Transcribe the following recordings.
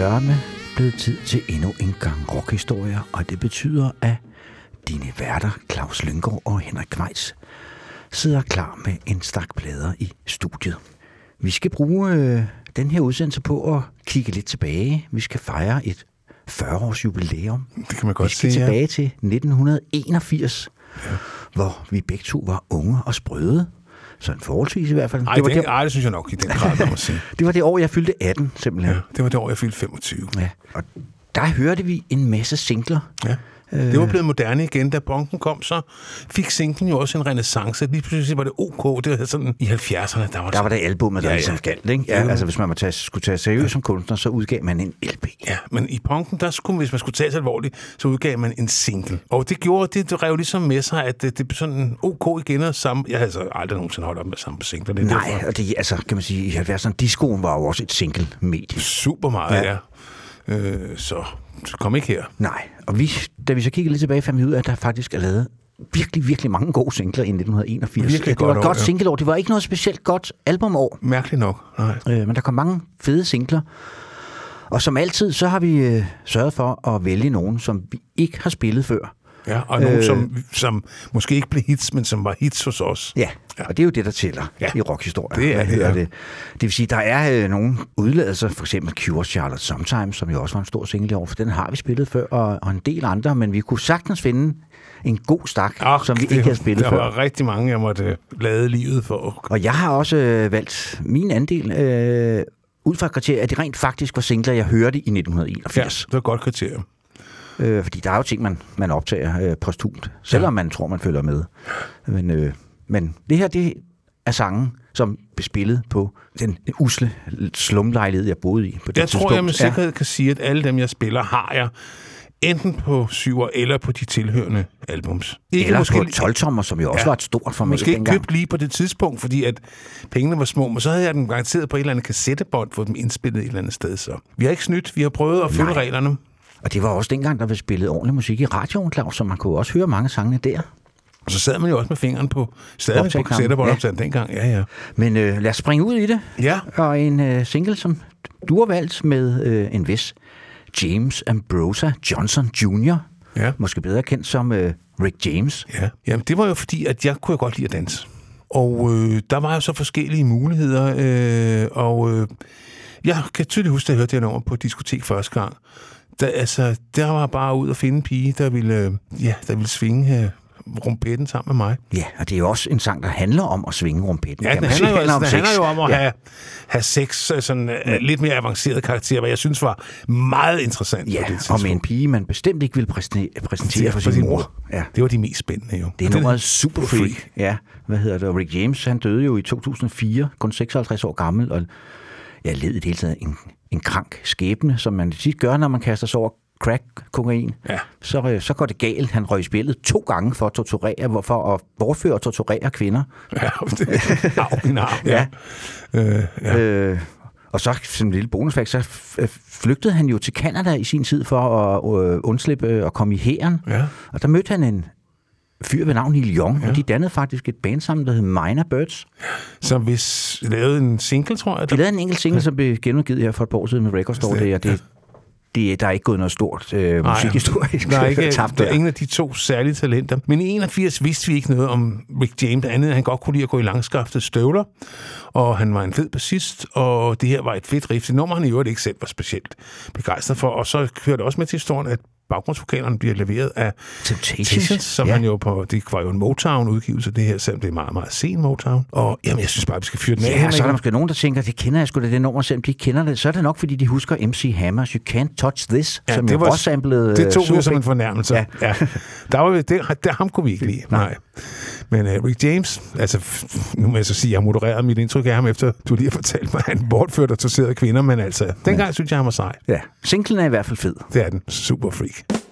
Sørme blevet tid til endnu en gang rockhistorier, og det betyder, at dine værter, Claus Lyngård og Henrik Kvejs, sidder klar med en stak plader i studiet. Vi skal bruge øh, den her udsendelse på at kigge lidt tilbage. Vi skal fejre et 40-års jubilæum. Det kan man godt Vi skal ja. tilbage til 1981, ja. hvor vi begge to var unge og sprøde. Sådan forholdsvis i hvert fald. Ej, det, var det, det, ej, det synes jeg nok i den grad, må sige. det var det år, jeg fyldte 18, simpelthen. Ja, det var det år, jeg fyldte 25. Ja. Og der hørte vi en masse singler. Ja. Det var blevet moderne igen. Da punken kom, så fik singlen jo også en renaissance. Lige pludselig var det OK. Det var sådan i 70'erne, der var, Der var det albumet, der Ja, ja, ja. ligesom galt, ikke? Ja, altså hvis man tage, skulle tage seriøst som kunstner, så udgav man en LP. Ja, men i punken, der skulle, hvis man skulle tage sig alvorligt, så udgav man en single. Og det gjorde, det, det rev ligesom med sig, at det, det blev sådan OK igen og samme. Jeg havde altså aldrig nogensinde holdt op med samme på singler. Det er Nej, derfor og det, altså, kan man sige, i 70'erne, discoen var jo også et single-medie. super meget, Ja. ja. ja. Øh, så, så kom ikke her. Nej, og vi, da vi så kiggede lidt tilbage, fandt vi ud af, at der faktisk er lavet virkelig, virkelig mange gode singler i 1981. Virkelig det var godt et år, godt ja. singleår. Det var ikke noget specielt godt albumår, Mærkeligt nok. Nej. øh, men der kom mange fede singler. Og som altid, så har vi øh, sørget for at vælge nogen, som vi ikke har spillet før. Ja, og nogen, Øh. som, som måske ikke blev hits, men som var hits hos os. Ja, ja, og det er jo det, der tæller ja. Ja. i rockhistorien. Det er det, ja. det. Det vil sige, der er øh, nogle udladelser, for eksempel Cure Charlotte Sometimes, som jo også var en stor single i år, for den har vi spillet før, og, og en del andre, men vi kunne sagtens finde en god stak, Ach, som vi det- ikke har spillet Der før. var rigtig mange, jeg måtte øh, lade livet for. Og jeg har også øh, valgt min andel øh, ud fra et kriterie, at det rent faktisk var singler, jeg hørte i Ja, 1981. det var et godt kriterium. Øh, fordi der er jo ting, man, man optager øh, posthumt, selvom ja. man tror, man følger med. Men, øh, men det her, det er sangen, som blev spillet på den usle slumlejlighed, jeg boede i på det Jeg tror, jeg med tidspunkt. sikkerhed kan sige, at alle dem, jeg spiller, har jeg enten på syver eller på de tilhørende albums. Ikke Eller måske, på 12-tommer, som jo også Ja. var et stort format måske ikke dengang. købt lige på det tidspunkt, fordi at pengene var små, men så havde jeg dem garanteret på et eller andet kassettebånd, få dem indspillet et eller andet sted. Så vi har ikke snydt, vi har prøvet at følge Nej. reglerne. Og det var også dengang, der blev spillet ordentlig musik i radioen, Claus, så man kunne også høre mange sangene der. Og så sad man jo også med fingeren på, stadig på Optageknappen. kassettebånd Ja. dengang. Ja, ja. Men øh, lad os springe ud i det. Ja, Og en øh, single, som du har valgt med øh, en vis James Ambrosa Johnson Jr., ja. måske bedre kendt som øh, Rick James. Ja, jamen det var jo fordi, at jeg kunne godt lide at danse. Og øh, der var jo så forskellige muligheder, øh, og øh, jeg kan tydeligt huske, at jeg hørte det her nummer på et diskotek første gang. Der, altså, der var bare ud at finde en pige, der ville, øh, ja, der ville svinge øh, rumpetten sammen med mig. Ja, og det er jo også en sang, der handler om at svinge rumpetten. Ja, den handler, jo, altså, det sex. handler jo om at ja. have, have sex, øh, sådan øh, lidt mere avanceret karakter, hvad jeg synes var meget interessant Ja, og med en pige, man bestemt ikke vil præsentere, præsentere for sin mor. Ja. Det var de mest spændende jo. Det er Og nummeret Super Freak. Ja, hvad hedder det? Og Rick James, han døde jo i 2004, kun 56 år gammel, og jeg led i det hele taget en, en krank skæbne, som man tit gør, når man kaster sig over crack, kokain. Ja. Så, øh, så går det galt. Han røg i spillet to gange for at torturere, for at bortføre og torturere kvinder. Ja, det, min arm, ja. Øh, ja. Øh, og så som en lille bonusfakt, så øh, flygtede han jo til Kanada i sin tid for at øh, undslippe og komme i hæren. Ja. Og der mødte han en fyr ved navn Neil Young, ja. og de dannede faktisk et band sammen, der hed Minor Birds. Som hvis lavede en single, tror jeg. De Der, lavede en enkelt single, som blev genudgivet her for et par år siden med Record Store Day, og det, det, der er ikke gået noget stort øh, musikhistorisk der er, ikke, tabt der er ingen af de to særlige talenter. Men i 81 vidste vi ikke noget om Rick James, andet end han godt kunne lide at gå i langskaftede støvler, og han var en fed bassist, og det her var et fedt riff. Det nummer, han i øvrigt ikke selv var specielt begejstret for, og så hører det også med til historien, at baggrundsvokalerne bliver leveret af Temptations. Som Ja. ja. han jo på, det var jo en Motown-udgivelse, det her, selvom det er meget, meget sen Motown. Og jamen, jeg synes bare, vi skal fyre den af. Ja, så er der måske nogen, der tænker, det kender jeg sgu da det nummer, selvom de ikke kender det. Så er det nok, fordi de husker MC Hammers You Can't Touch This, ja, som det jo var- også samlede Det tog vi jo super som en fornærmelse. Ja. Ja. ja. Der var vi, det, der, ham kunne vi ikke lide. Nej. Men uh, Rick James, altså nu må jeg så sige, jeg har modereret mit indtryk af ham, efter du lige har fortalt mig, at han bortførte og torserede kvinder, men altså, dengang synes jeg, han var sej. Ja, singlen er i hvert fald fed. Det er den. Super freak. She's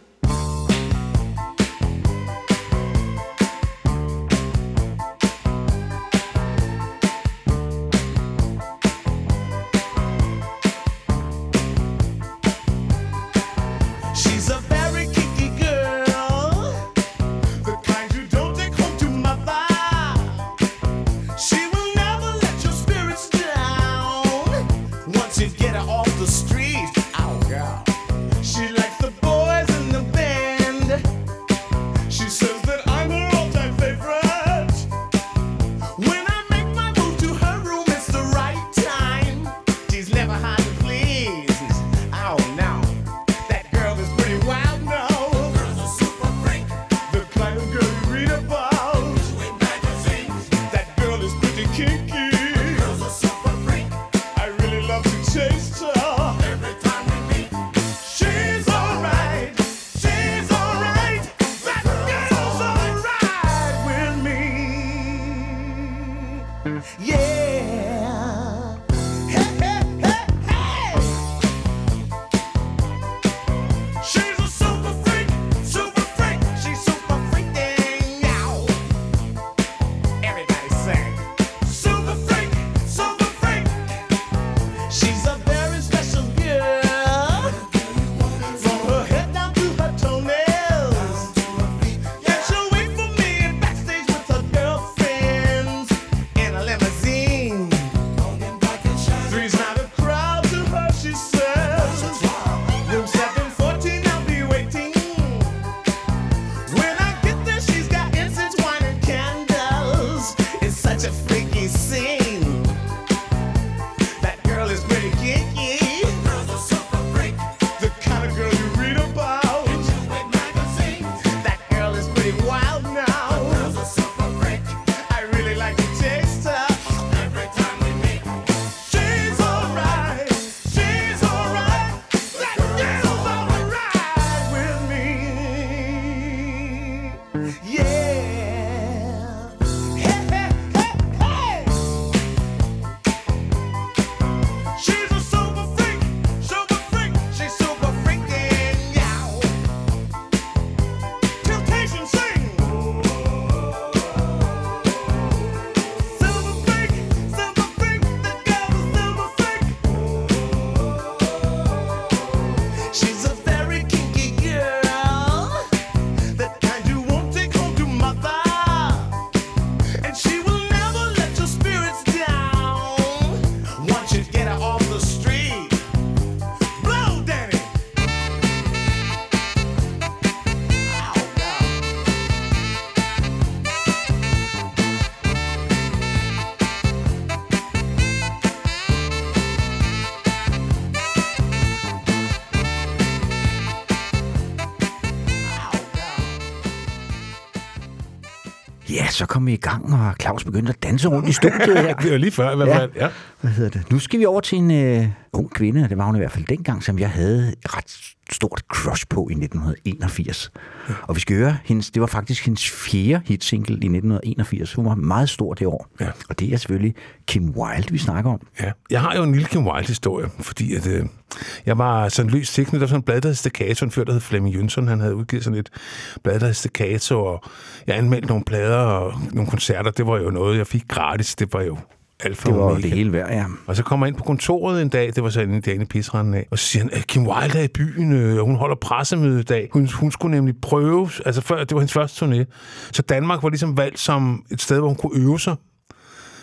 kom i gang, og Claus begyndte at danse rundt i studiet her. Det var lige før, hvert Ja. fald. Ja. Hvad hedder det? Nu skal vi over til en øh, ung kvinde, det var hun i hvert fald dengang, som jeg havde et ret stort crush på i 1981. Ja. Og vi skal høre hendes, det var faktisk hendes fjerde hitsingle i 1981. Hun var meget stor det år. Ja. Og det er selvfølgelig Kim Wilde, vi snakker om. Ja. Jeg har jo en lille Kim Wilde-historie, fordi at, øh, jeg var sådan løst tilknyttet af sådan en blad, der hed Staccato, en fyr, der hed Flemming Jønsson. Han havde udgivet sådan et blad, der hed Staccato, og jeg anmeldte nogle plader og nogle koncerter. Det var jo noget, jeg fik gratis. Det var jo alfa Det var omega. det hele værd, ja. Og så kommer jeg ind på kontoret en dag, det var så derinde i pisranden af, og så siger han, at Kim Wilde er i byen, øh, og hun holder pressemøde i dag. Hun, hun skulle nemlig prøve, altså før, det var hendes første turné, så Danmark var ligesom valgt som et sted, hvor hun kunne øve sig.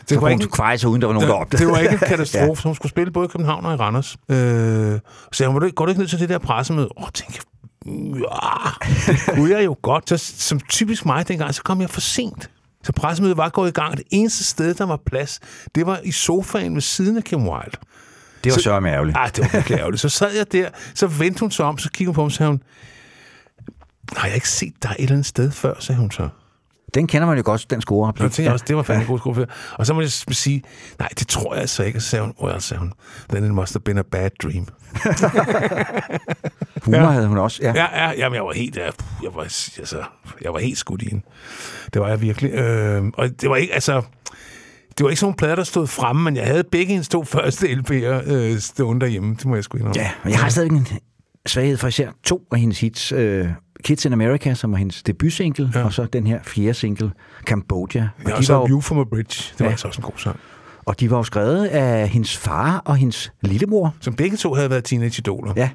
Det Så kunne hun kveje sig, uden der var nogen, der opdagede. det var ikke en katastrofe, så hun skulle spille både i København og i Randers. Øh, så "Må du ikke- går du ikke ned til det der pressemøde? Åh, tænkte jeg, ja, det kunne jeg jo godt. Så som typisk mig dengang, så kom jeg for sent. Så pressemødet var gået i gang. Det eneste sted, der var plads, det var i sofaen ved siden af Kim Wilde. Det var Så- så ærgerligt. Ej, det var virkelig ærgerligt. Så sad jeg der, så vendte hun sig om, så kiggede hun på mig, og sagde hun, har jeg ikke set dig et eller andet sted før, sagde hun så. Den kender man jo godt, den score. Jeg tænkte også, det var fandme en god skuffelse. Og så må jeg sige, nej, det tror jeg altså ikke. Så hun, well, sagde hun, then it must have been a bad dream. Humor Ja. havde hun også. Ja. Ja, ja, jamen, jeg var helt, jeg, jeg var, altså, jeg var helt skudt i hende. Det var jeg virkelig. Øh, og det var ikke, altså, det var ikke sådan nogle plader, der stod fremme, men jeg havde begge hendes to første LP'er øh, stående derhjemme. Det må jeg sgu indrømme. ja, men jeg har stadig en svaghed for især to af hendes hits. Uh, Kids in America, som var hendes debutsingle, ja. Og så den her fjerde single, Cambodia. Og, Ja, og så var View from a Bridge. Det var Ja. altså også en god sang. og de var jo skrevet af hendes far og hendes lillebror. Som begge to havde været teenage-idoler. Ja,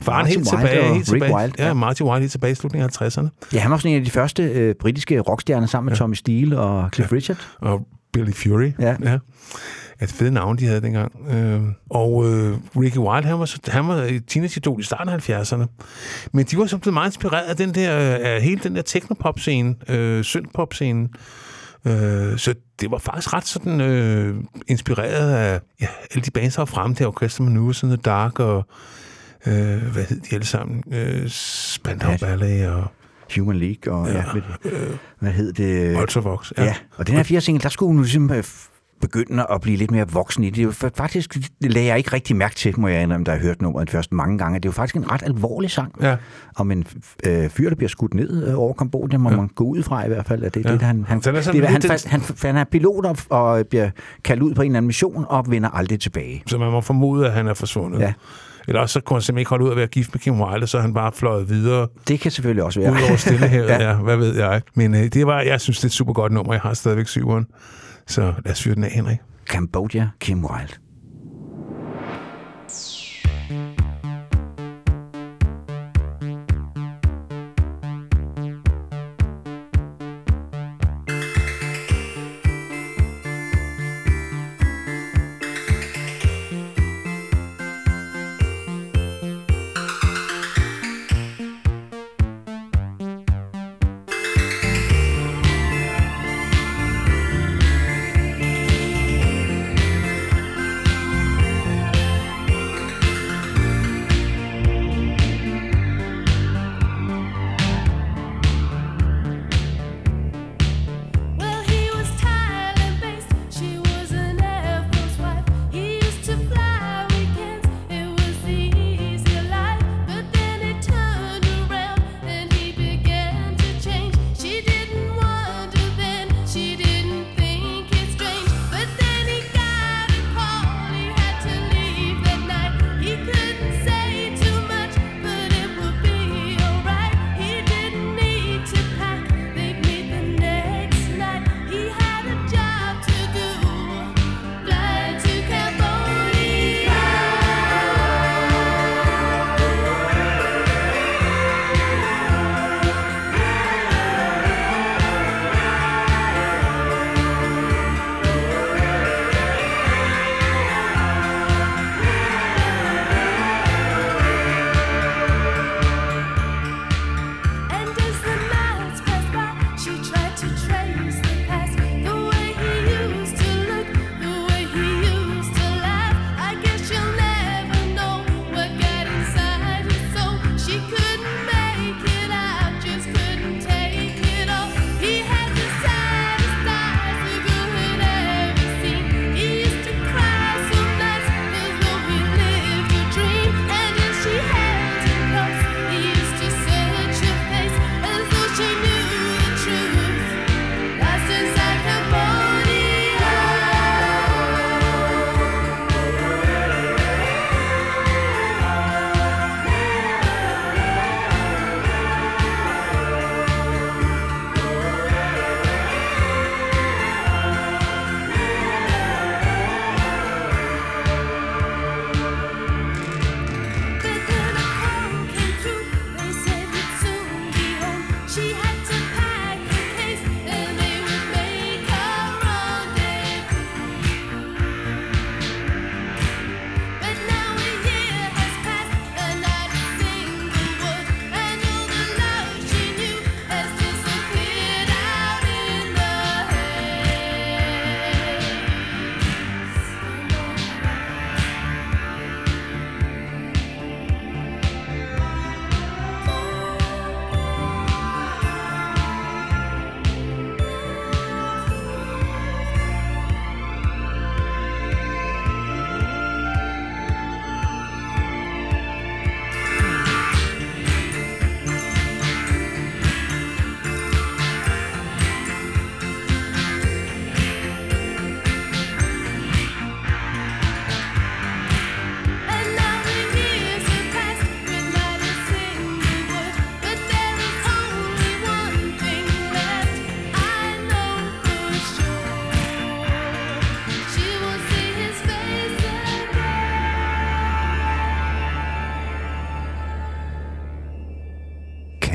Faren Marty helt Wilde tilbage, og helt Rick tilbage. Wilde, ja, ja. Marty Wilde helt tilbage i slutningen af 50'erne. ja han var sådan en af de første øh, britiske rockstjerner sammen med ja. Tommy Steele og Cliff ja. Richard. Og Billy Fury. Ja. ja. Et fede navn, de havde dengang. Øh, og øh, Ricky Wilde, han var, så- han var et teenage-idol i starten af 70'erne. Men de var så blevet meget inspireret af, den der, af hele den der technopop-scene, øh, synthpop-scene. Øh, så det var faktisk ret sådan øh, inspireret af ja, alle de bands, der var fremme der, Orchestra Maneuvers in the Dark, og øh, hvad hed de alle sammen? Øh, Spandau Ja. Ballet og Human League og ja, hvad, hvad hed det? Ultravox. Ja. ja, og den her fjerde single, der skulle hun ligesom øh, begynde at blive lidt mere voksen i det. det. fa- faktisk det lagde jeg ikke rigtig mærke til, må jeg indrømme, da jeg hørte nummeret først mange gange. Det er jo faktisk en ret alvorlig sang Ja. om en øh, fyr, der bliver skudt ned øh, over Kambodja, må ja. man gå ud fra i hvert fald. At det, ja. Det, han, han, er det, han, fast, han, han er pilot og, og bliver kaldt ud på en eller anden mission og vender aldrig tilbage. Så man må formode, at han er forsvundet. Ja. Eller også så kunne han simpelthen ikke holde ud at være gift med Kim Wilde, så han bare fløjet videre Det kan selvfølgelig også være. ud over Stillehavet. Ja. ja. hvad ved jeg. Men øh, det var, jeg synes, det er et super godt nummer. Jeg har stadigvæk syveren. Så lad os fyre den af, Henrik. Cambodia, Kim Wilde.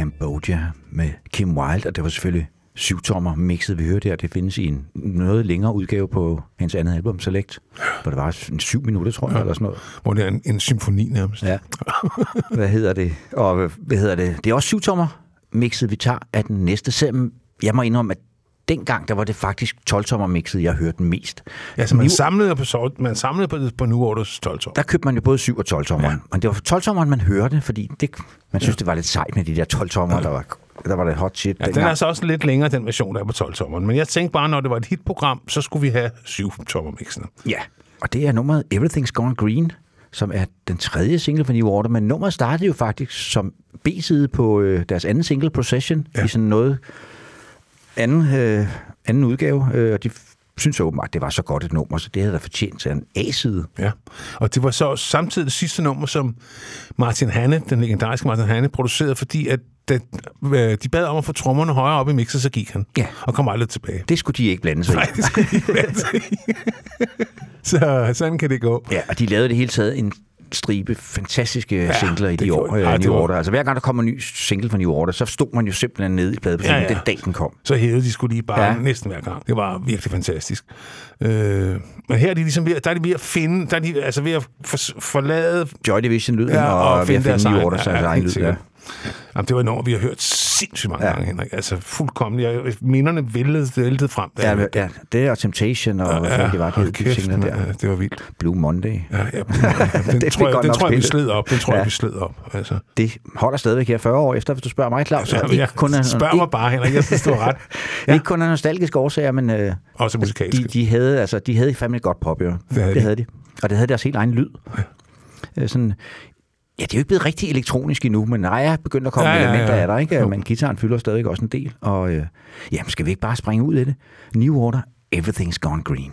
Amnesia med Kim Wilde, og det var selvfølgelig syvtommer mixet, vi hørte her. Det findes i en noget længere udgave på hendes andet album, Select, hvor det var en syv minutter, tror jeg, eller sådan noget. Hvor det er en, en symfoni nærmest. Ja. Hvad hedder det? Og hvad hedder det? Det er også syvtommer mixet, vi tager af den næste. Selvom jeg må indrømme, at dengang, der var det faktisk 12-tommer mixet, jeg hørte mest. Ja, så man New- samlede på, man samlede på, på New Orders 12 år. der købte man jo både 7 og 12 tommer. Ja. Men det var 12 tommeren, man hørte, fordi det, man synes, ja. det var lidt sejt med de der 12 tommer, der var, der var det hot shit. Ja, den er så også lidt længere, den version, der er på 12 tommeren. Men jeg tænkte bare, når det var et hitprogram, så skulle vi have 7 tommer mixene. Ja, og det er nummeret Everything's Gone Green, som er den tredje single fra New Order, men nummeret startede jo faktisk som B-side på øh, deres anden single, Procession, ja. Ja. i sådan noget anden, øh, anden udgave, øh, og de synes jo åbenbart, at det var så godt et nummer, så det havde der fortjent til en A-side. Ja, og det var så samtidig det sidste nummer, som Martin Hanne, den legendariske Martin Hanne, producerede, fordi at da, øh, de bad om at få trommerne højere op i mixet, så gik han. Ja. Og kom aldrig tilbage. Det skulle de ikke blande sig Nej, i. det skulle de ikke vente til. Så sådan kan det gå. Ja, og de lavede det hele taget en stribe fantastiske ja, singler i de år, øh, Ja, New Order. Altså hver gang der kommer en ny single fra New Order, så stod man jo simpelthen nede i pladebutikken, ja, Ja, den dag den kom. Så hævede de skulle lige bare Ja. næsten hver gang. Det var virkelig fantastisk. Øh, men her er de ligesom ved, der er de ved at finde, der er de altså ved at for, forlade Joy Division-lyden Ja, og og, og ved at finde New Order, ja, ja, egen lyd. Ja. Jamen, det var noget, vi har hørt sindssygt mange Ja. ja. gange, Henrik. Altså fuldkommen. Jeg, minderne væltede, væltede frem. da Ja, jeg ja, det er Temptation, og ja, hvad fanden det var, de kæft, mand. der. Ja, det var vildt. Blue Monday. Ja, ja, den, fik tror jeg, godt den nok tror jeg, vi sled op. Den tror jeg, Ja. vi sled op. Altså. Det holder stadigvæk her 40 år efter, hvis du spørger mig, Claus. Ja, Ja, ikke, jeg kun af, spørg ikke, mig bare, Henrik. Jeg synes, du har ret. ja. ikke kun af nostalgiske årsager, men øh, Også musikalske. de, de, havde, altså, de havde fandme et godt pop, jo. havde det de. havde de. Og det havde deres helt egen lyd. Ja. Sådan, ja, det er jo ikke blevet rigtig elektronisk endnu, men nej, jeg er begyndt at komme Ja, ja, ja, elementer af der, ikke? Jo. Men gitaren fylder stadig også en del. Og øh, jamen, skal vi ikke bare springe ud i det? New Order, Everything's Gone Green.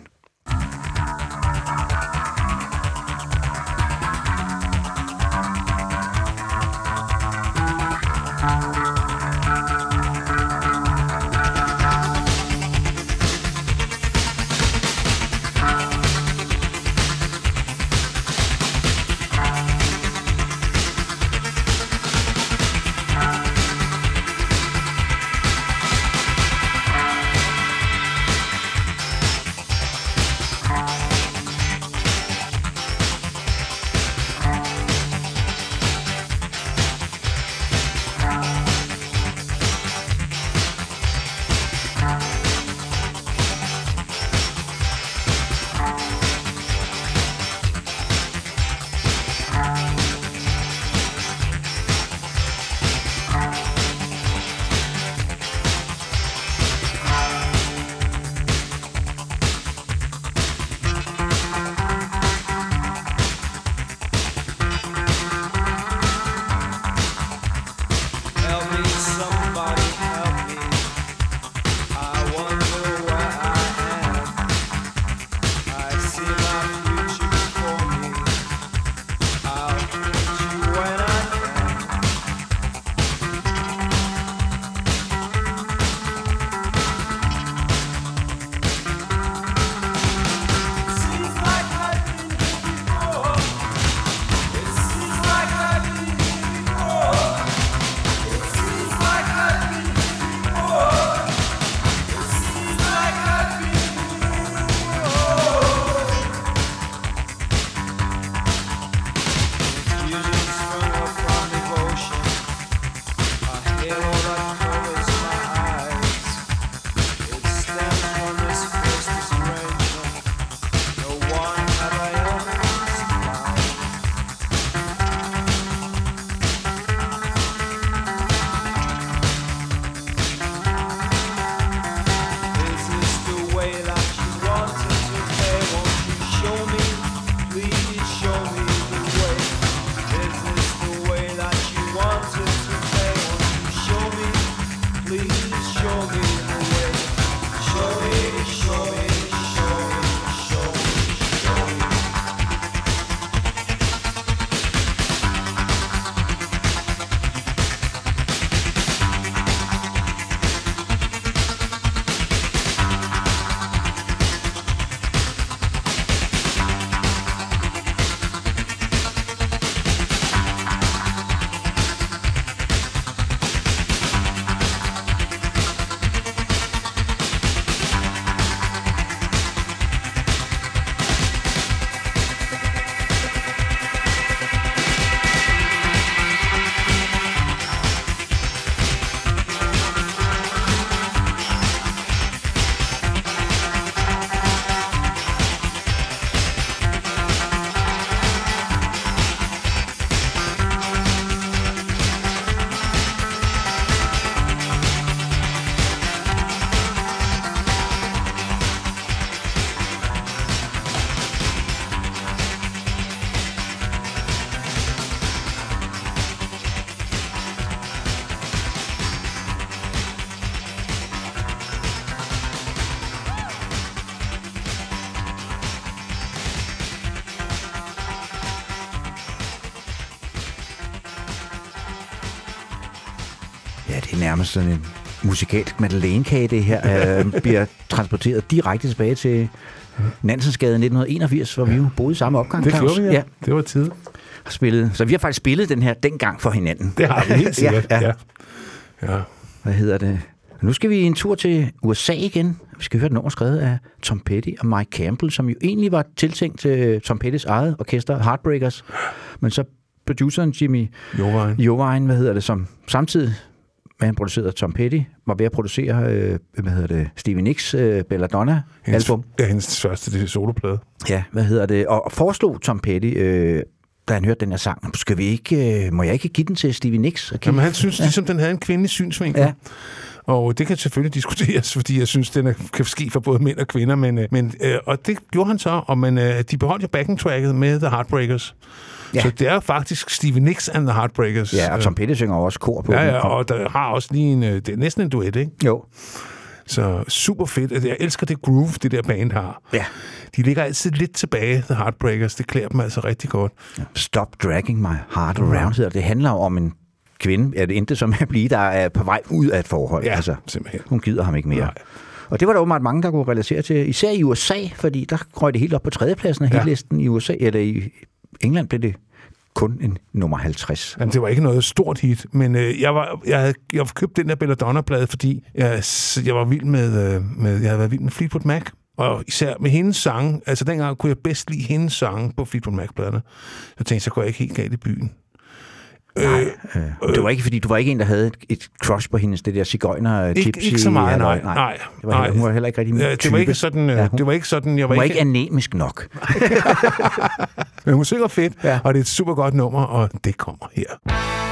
Nærmest sådan en musikalsk madeleinekage, det her. øh, bliver transporteret direkte tilbage til Nansensgade 1981, hvor vi jo boede i samme opgang. Det gjorde vi, ja. ja. Det var tid. har spillet. Så vi har faktisk spillet den her dengang for hinanden. Det har vi helt sikkert. Ja, ja. ja. ja. ja. Hvad hedder det? Nu skal vi en tur til USA igen. Vi skal høre et nummer skrevet af Tom Petty og Mike Campbell, som jo egentlig var tiltænkt til Tom Pettys eget orkester, Heartbreakers. Men så produceren Jimmy Jovejen. Jovine, hvad hedder det, som samtidig med han producerede Tom Petty, var ved at producere, øh, hvad hedder det, Stevie Nicks øh, Belladonna Hendes, album. ja, hendes første det soloplade. Ja, hvad hedder det, og foreslog Tom Petty, øh, da han hørte den her sang, skal vi ikke, øh, må jeg ikke give den til Stevie Nicks? Og Jamen, han synes ligesom, den havde en kvindelig synsvinkel. Ja. Og det kan selvfølgelig diskuteres, fordi jeg synes, den er, kan ske for både mænd og kvinder. Men, øh, men, øh, og det gjorde han så, og man, øh, de beholdt jo backing tracket med The Heartbreakers. Ja. Så det er faktisk Stevie Nicks and The Heartbreakers. Ja, og Tom Petty synger også kor på Ja, ja, og der har også lige en, øh, det er næsten en duet, ikke? Jo, Så super fedt. Altså, Jeg elsker det groove, det der band har. ja. De ligger altid lidt tilbage, The Heartbreakers. Det klæder dem altså rigtig godt. Stop Dragging My Heart Around hedder det. Handler om en kvinde, ja, det endte som at blive, der er på vej ud af et forhold. Ja, altså, simpelthen. hun gider ham ikke mere. Nej. Og det var der åbenbart mange, der kunne relatere til, især i USA, fordi der røg det helt op på tredjepladsen af Ja. hitlisten i USA, eller i England blev det kun en nummer 50. Jamen, det var ikke noget stort hit, men øh, jeg, var, jeg, havde, jeg havde købt den der Belladonna-plade, fordi jeg, jeg var vild med, øh, med, jeg havde været vild med Fleetwood Mac. Og især med hendes sange, altså dengang kunne jeg bedst lide hendes sange på Fleetwood Mac-pladerne. Så tænkte jeg, så går jeg ikke helt galt i byen. Nej, øh, øh, det var ikke, fordi du var ikke en, der havde et, et crush på hendes, det der cigøjner Ikke, gypsy, ikke så meget, halløj. nej. nej, Det var heller, hun var heller ikke rigtig min Ja, det var ikke sådan, øh, Ja, hun, det var ikke sådan, jeg var, hun var ikke, ikke anemisk nok. men hun synger fedt, ja. og det er et super godt nummer, og det kommer her.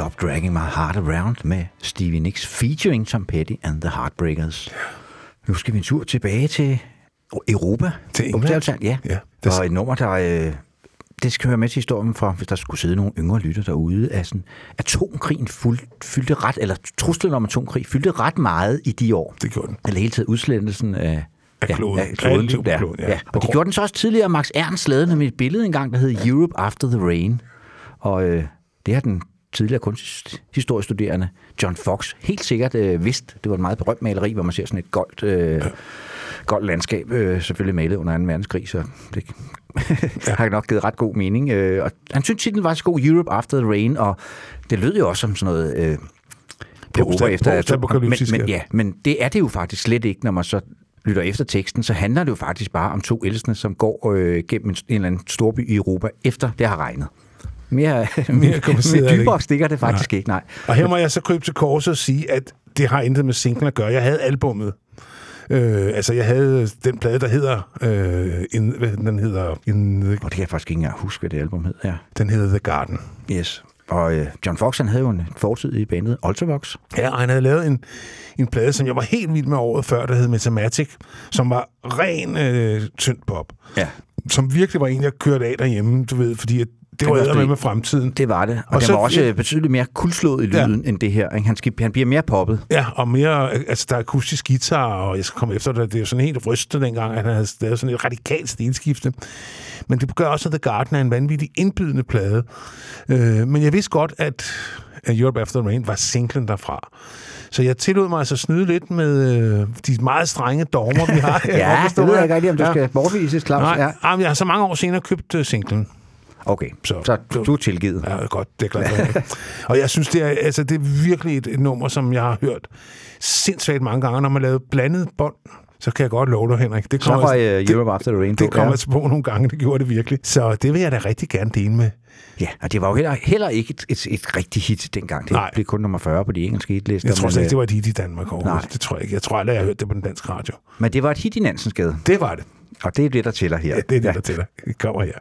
Stop Dragging My Heart Around med Stevie Nicks featuring Tom Petty and the Heartbreakers. Nu skal vi en tur tilbage til Europa. Til England? Ja. Ja. ja. Og et nummer, der... Øh, det skal høre med til historien for, hvis der skulle sidde nogle yngre lytter derude, at sådan, atomkrigen fuld, fyldte ret, eller truslen om atomkrig fyldte ret meget i de år. Det gjorde den. Eller hele tiden udslettelsen af, Af kloden. Ja, af kloden, ja, kloden, ja. ja. Og det gjorde den så også tidligere. Max Ernst lavede nemlig et billede engang, der hed Europe After the Rain. Og øh, det har den tidligere kunsthistoriestuderende John Fox helt sikkert øh, vidst. Det var et meget berømt maleri, hvor man ser sådan et goldt, øh, goldt landskab, øh, selvfølgelig malet under 2. verdenskrig, så det ja. har nok givet ret god mening. Øh, og han synes titlen var så god, Europe After the Rain, og det lød jo også som sådan noget... Øh, Europa efter men, Postapokalyptisk, men, ja. men det er det jo faktisk slet ikke, når man så lytter efter teksten, så handler det jo faktisk bare om to elskende, som går øh, gennem en, en eller anden storby i Europa, efter det har regnet. Mere, mere er det dybere ikke. stikker det faktisk nej. ikke, nej. Og her må jeg så krybe til korset og sige, at det har intet med singlen at gøre. Jeg havde albummet. Øh, altså, jeg havde den plade, der hedder... Øh, in, hvad den hedder? In the, Og det kan jeg faktisk ikke engang huske, hvad det album hed. Ja. den hedder The Garden. Yes. Og øh, John Fox, han havde jo en fortid i bandet Ultravox. Ja, og han havde lavet en, en plade, som jeg var helt vild med året før, der hed Metamatic, som var ren øh, tynd pop. Ja. Som virkelig var en, jeg kørte af derhjemme, du ved, fordi at det var med med fremtiden. Det var det. Og, Og den så- var også ja. øh, betydeligt mere kuldslået i lyden ja. end det her. Ikke? Han, skal, han bliver mere poppet. Ja, og mere, altså der er akustisk guitar, og jeg skal komme efter det, det er jo sådan helt rystet dengang, at han havde lavet sådan et radikalt stilskifte. Men det gør også, at The Garden er en vanvittig indbydende plade. Øh, men jeg vidste godt, at, Europe After the Rain var singlen derfra. Så jeg tillod mig altså at snyde lidt med øh, de meget strenge dogmer, vi har. Ja, det Rockhistorie. ved jeg ikke rigtig, om du Ja. skal bortvises, Claus. Nej, Ja. ja. jeg har så mange år senere købt uh, singlen. Okay, Så- så, så du er tilgivet. Ja, godt, det er klart. og jeg synes, det er, altså, det er virkelig et, et nummer, som jeg har hørt sindssygt mange gange, når man lavede blandet bånd. Så kan jeg godt love dig, Henrik. Det Så kommer, var uh, det, Europe After the Rain det kommer ja. altså på nogle gange, det gjorde det virkelig. Så det vil jeg da rigtig gerne dele med. Ja, og det var jo heller, heller ikke et, et, et rigtigt hit dengang. Det Nej. blev kun nummer 40 på de engelske hitlister. Jeg tror slet ikke, øh, det var et hit i Danmark overhovedet. Nej. Det tror jeg ikke. Jeg tror aldrig, jeg har hørt det på den danske radio. Men det var et hit i Nansensgade, Det var det. og det er det, der tæller her. Ja, det er det, der tæller. Det kommer her.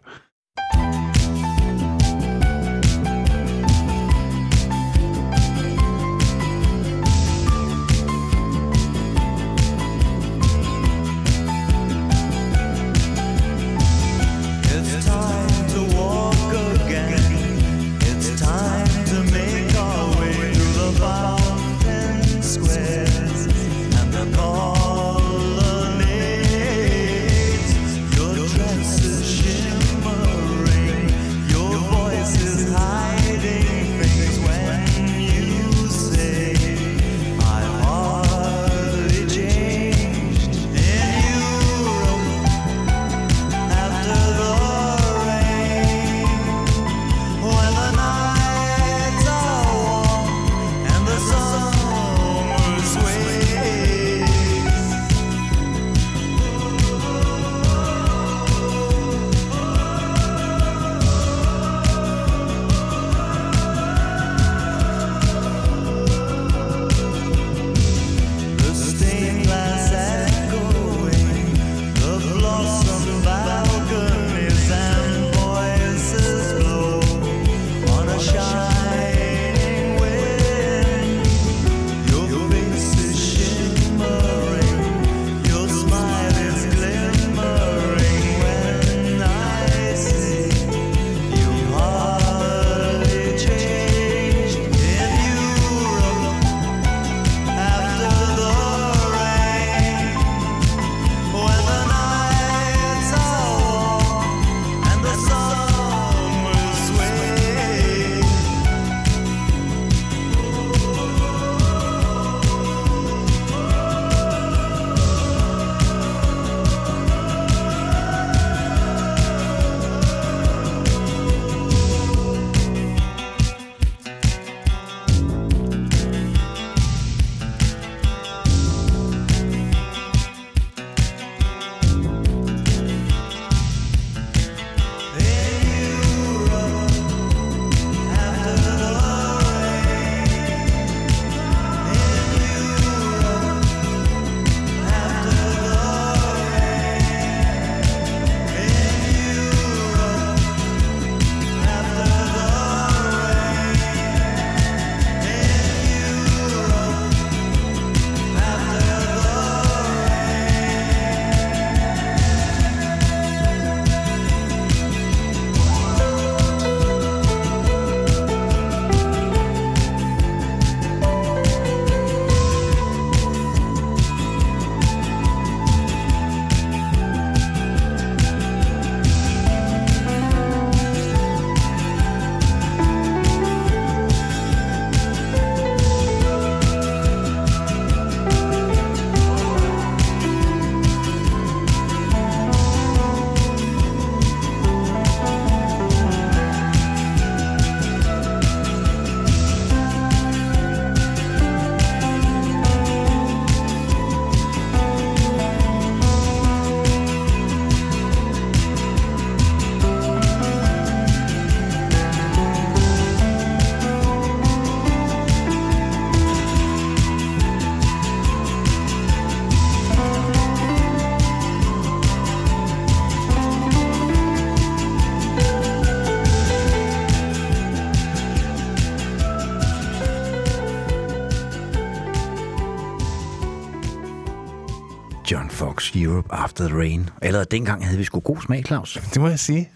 After the Rain. Allerede dengang havde vi sgu god smag, Claus. Det må jeg sige.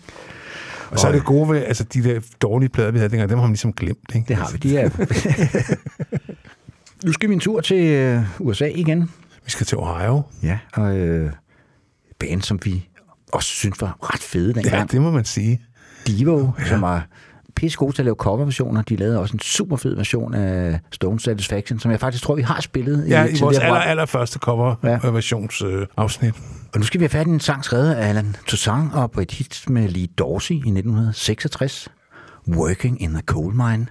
Og så er det gode ved, altså de der dårlige plader, vi havde dengang, dem har man ligesom glemt, ikke? Det har vi, de er... nu skal vi en tur til øh, USA igen. Vi skal til Ohio. Ja, og øh, band, som vi også synes var ret fede Ja, dengang. det må man sige. Divo, ja. som var pisse gode til at lave coverversioner. De lavede også en super fed version af Stone Satisfaction, som jeg faktisk tror, vi har spillet Ja, i tidligere vores aller, aller første cover-versionsafsnit. Øh, afsnit. Og nu skal vi have fat i en sang skrevet af Alan Toussaint og på et hit med Lee Dorsey i 1966. Working in the Coal Mine,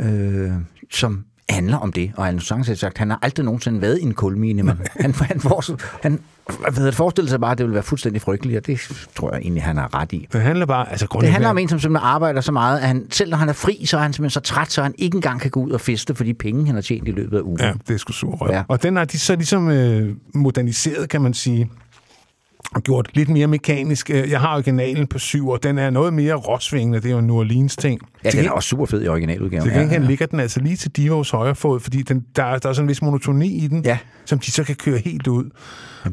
øh, som handler om det. Og Alan Toussaint har sagt, han har aldrig nogensinde været i en kulmine, men han, han, for, han hvad hedder det, forestiller sig bare, at det ville være fuldstændig frygteligt, og det tror jeg egentlig, han har ret i. Det handler bare... Altså, Det handler om en, som simpelthen arbejder så meget, at han, selv når han er fri, så er han simpelthen så træt, så han ikke engang kan gå ud og feste for de penge, han har tjent i løbet af ugen. Ja, det er sgu sur røv. Ja. Og den har de så ligesom øh, moderniseret, kan man sige, gjort lidt mere mekanisk. Øh, Jeg har originalen på syv, og den er noget mere råsvingende. Det er jo en New Orleans-ting. Ja, Til den er også super fed i originaludgaven. Til Ja, gengæld ja. ligger den altså lige til Divos højre fod, fordi den, der, der er sådan en vis monotoni i den, Ja. som de så kan køre helt ud.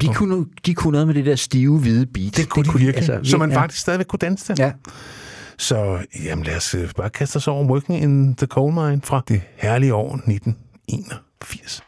De kunne, de kunne noget med det der stive, hvide beat. Det kunne de virkelig, altså, så man ja. faktisk stadigvæk kunne danse den. Ja. Så jamen, lad os øh, bare kaste os over Working in the Coal Mine fra det herlige år 1981.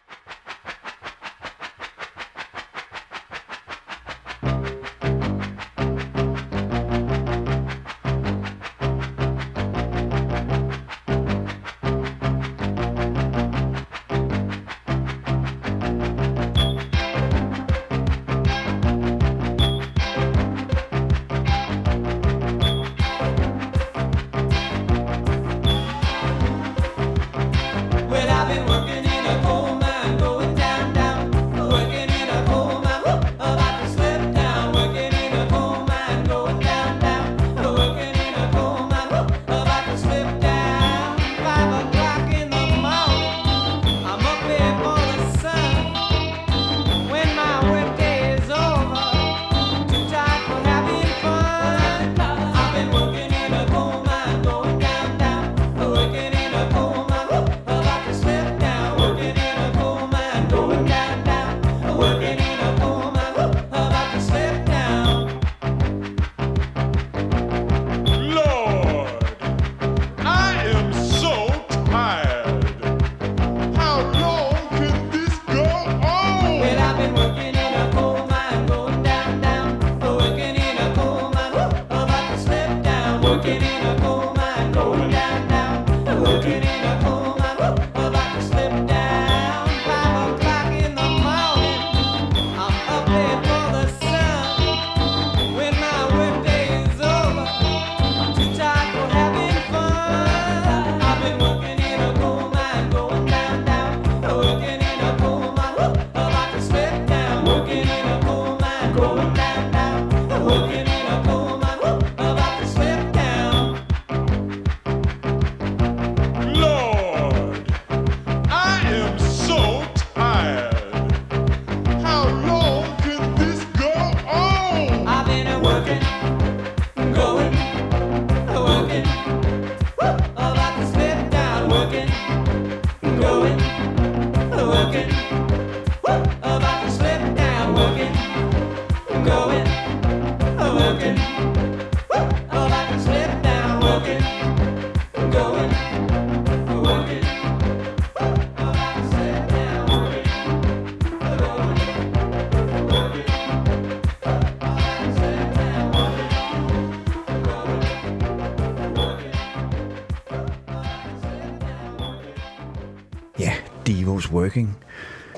Working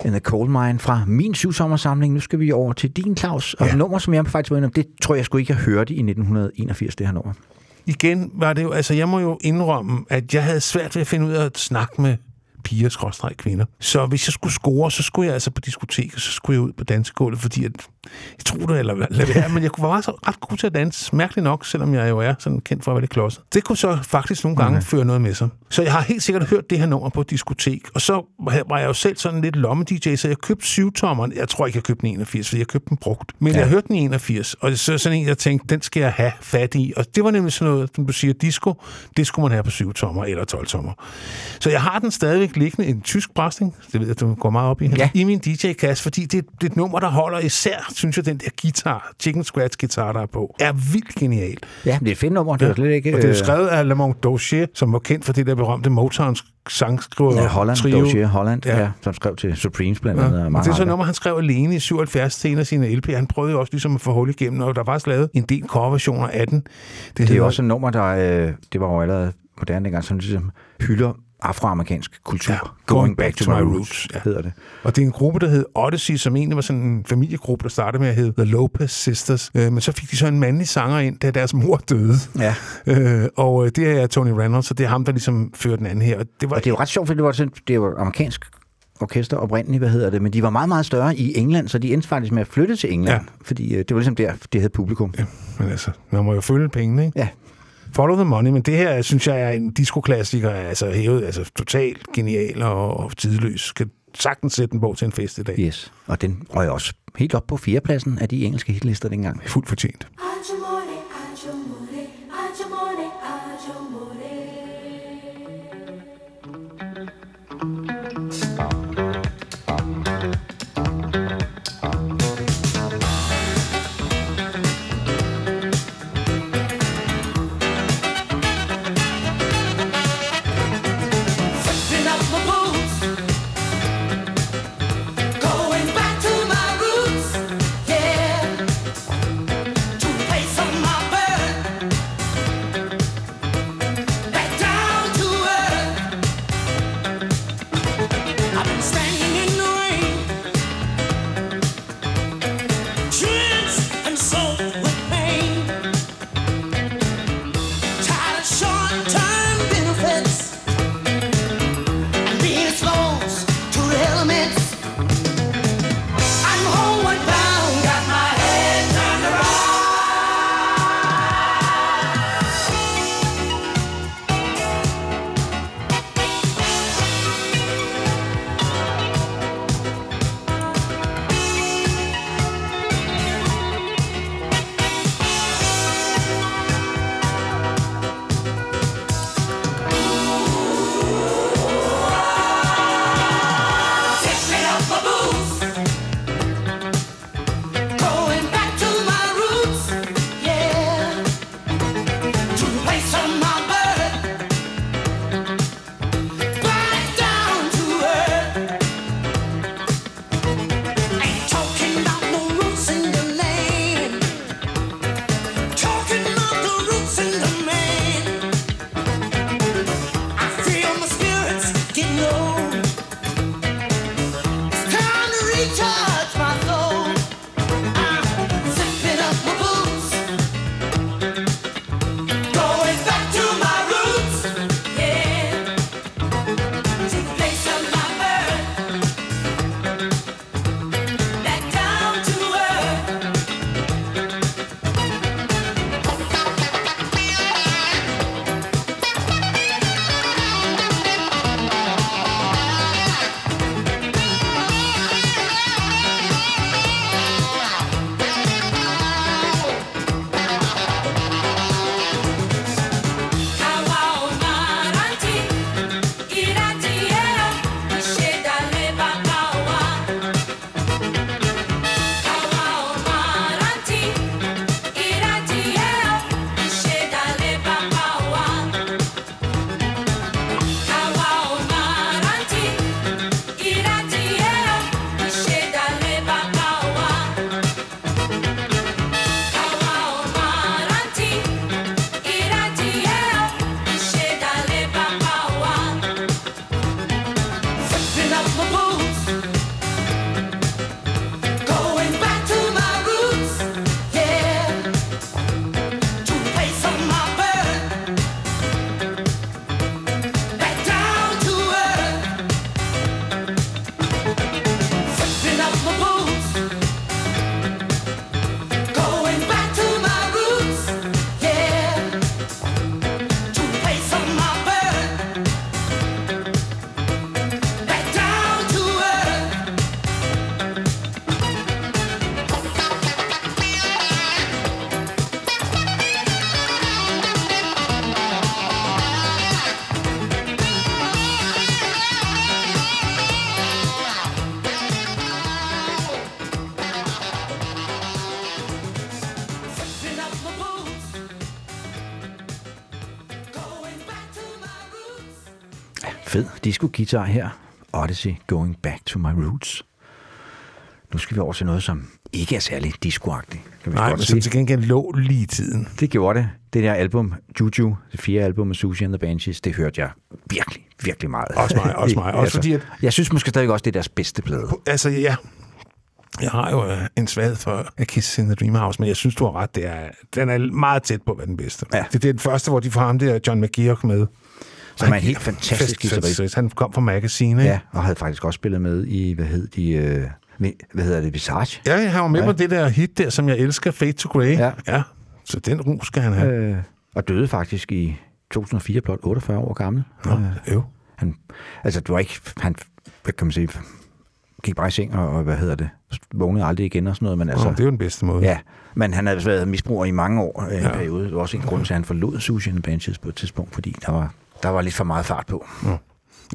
in the Coal Mine fra min syvsommersamling. Nu skal vi over til din, Claus. Og ja. Nummer, som jeg faktisk var om, det tror jeg sgu ikke, jeg hørte i 1981, det her nummer. Igen var det jo, altså jeg må jo indrømme, at jeg havde svært ved at finde ud af at snakke med piger skråstreg kvinder. Så hvis jeg skulle score, så skulle jeg altså på diskotek, og så skulle jeg ud på dansegulvet, fordi at, tror det, eller lad være, men jeg kunne være så ret god til at danse, mærkeligt nok, selvom jeg jo er sådan kendt for at være lidt klodset. Det kunne så faktisk nogle gange okay. føre noget med sig. Så jeg har helt sikkert hørt det her nummer på diskotek, og så var jeg jo selv sådan lidt lomme-DJ, så jeg købte syvtommeren. Jeg tror ikke, jeg købte den i 81, fordi jeg købte den brugt. Men ja. jeg hørte den i 81, og så sådan en, jeg tænkte, den skal jeg have fat i. Og det var nemlig sådan noget, som du siger, disco, det skulle man have på syvtommer eller 12 tommer. Så jeg har den stadigvæk liggende en tysk brasting, det ved jeg, du går meget op i, Ja. i min DJ-kasse, fordi det, det er et nummer, der holder især, synes jeg, den der guitar, chicken scratch guitar, der er på, er vildt genial. Ja, det er et fedt nummer. Det er slet ikke... Og det er øh, skrevet af Lamont Dozier, som var kendt for det der berømte Motown sangskriver Ja, Holland, trio. Dozier Holland, ja. Ja. ja. som skrev til Supremes blandt Ja. andet. og Og det er så et andre. nummer, han skrev alene i 77 til en af sine LP'er. Han prøvede også ligesom at få hul igennem, og der var faktisk lavet en del coverversioner af den. Det, Det er hedder- også et nummer, der øh, det var jo allerede moderne dengang, som ligesom hylder afroamerikansk kultur. Ja, Going Back to My Roots, ja. hedder det. Og det er en gruppe, der hed Odyssey, som egentlig var sådan en familiegruppe, der startede med at hedde The Lopez Sisters. Øh, men så fik de så en mandlig sanger ind, da deres mor døde. Ja, Øh, og øh, det er Tony Reynolds, så det er ham, der ligesom fører den anden her. Og det var, og det er jo ret sjovt, for det var, sådan, det var amerikansk orkester oprindeligt, hvad hedder det, men de var meget, meget større i England, så de endte faktisk med at flytte til England, ja. fordi øh, det var ligesom der, det havde publikum. Ja. Men altså, man må jo følge pengene, ikke? ja. Follow the Money, men det her, synes jeg, er en disco-klassiker, altså hævet, altså totalt genial og, og tidløs. Kan sagtens sætte den på til en fest i dag. Yes. Og den røg også helt op på fjerdepladsen af de engelske hitlister dengang. Fuldt fortjent. Fed disco-guitar her. Odyssey Going Back to My Roots. Nu skal vi over til noget, som ikke er særlig discoagtigt. Kan vi Nej, godt men som til gengæld lå lige i tiden. Det gjorde det. Det der album, Juju, det fjerde album af Susie and the Banshees, det hørte jeg virkelig, virkelig meget. Også mig, også mig. Også fordi, at- Jeg synes måske stadig også, det er deres bedste plade. Altså, ja. Jeg har jo øh, en svag for A Kiss in the Dream House, men jeg synes, du har ret. Det er, den er meget tæt på at være den bedste. Ja. Det er den første, hvor de får ham der, John McGeoch, med. Som er en helt fantastisk guitarist. Han kom fra Magazine, ikke? Ja, og havde faktisk også spillet med i, hvad hed de, øh, hvad hedder det, Visage? Ja, jeg var med Ja. på det der hit der, som jeg elsker, Fade to Grey. Ja. ja. Så den ro skal han have. Øh, og døde faktisk i 2004, blot 48 år gammel. Nå, Øh, jo. han, altså, det var ikke, han, hvad kan man sige, gik bare i seng og, og hvad hedder det, vågnede aldrig igen og sådan noget, men altså... Nå, det er jo den bedste måde. Ja, men han havde været misbruger i mange år øh, en ja. Periode. Det var også en grund til, at han forlod Susie and Banshees på et tidspunkt, fordi der var, der var lidt for meget fart på.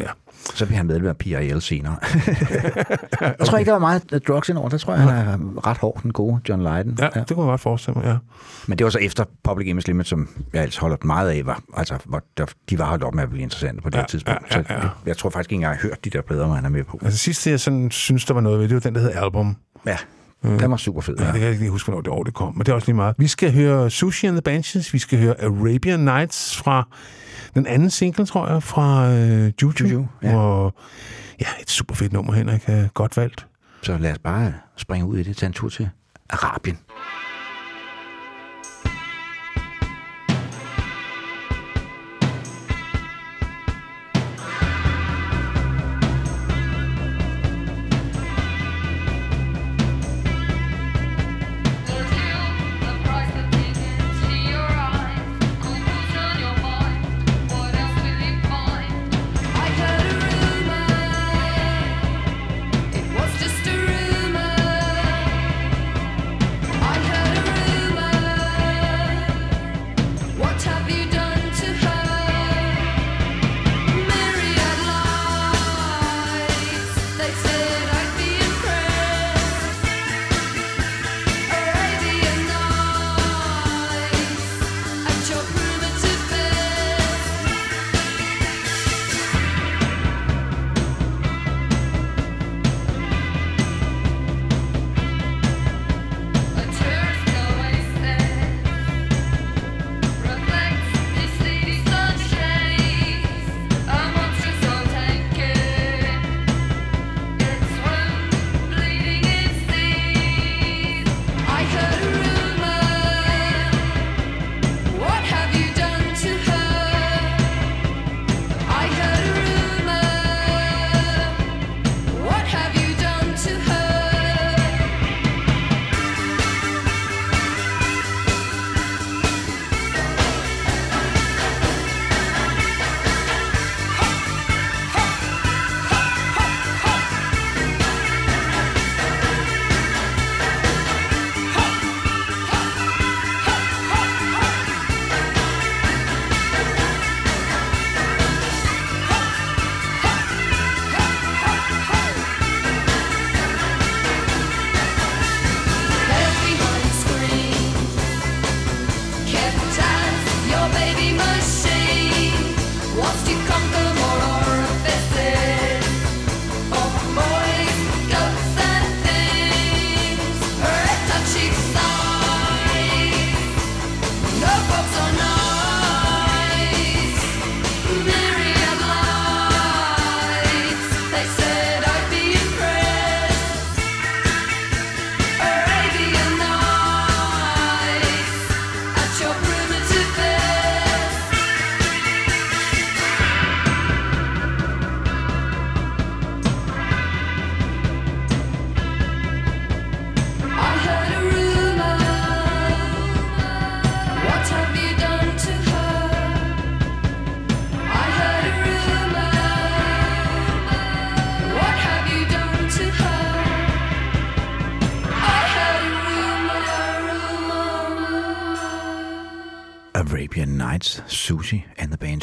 ja. Så blev han medlem af PRL senere. Jeg tror ikke, der var meget øh, drugs indover. Der tror jeg, han er ret hård, den gode John Lydon. Ja, det kunne jeg godt forestille mig, ja. Men det var så efter Public Image Limit, som jeg ellers holder meget af, var, altså, der, de var holdt op med at blive interessante på det Ja, tidspunkt. ja, ja, Så ja. jeg, jeg tror faktisk ikke engang, jeg har hørt de der plader, hvor han er med på. Altså sidste, jeg sådan, synes, der var noget ved, det var den, der hed Album. Ja, den var super fed. Ja, det kan jeg ikke lige huske, hvornår det år det kom, men det er også lige meget. Vi skal høre Sushi and the Banshees, vi skal høre Arabian Nights fra den anden single, tror jeg, fra øh, Juju. Juju, ja. Og ja, et super fedt nummer, Henrik. Godt valgt. Så lad os bare springe ud i det, tage en tur til Arabien.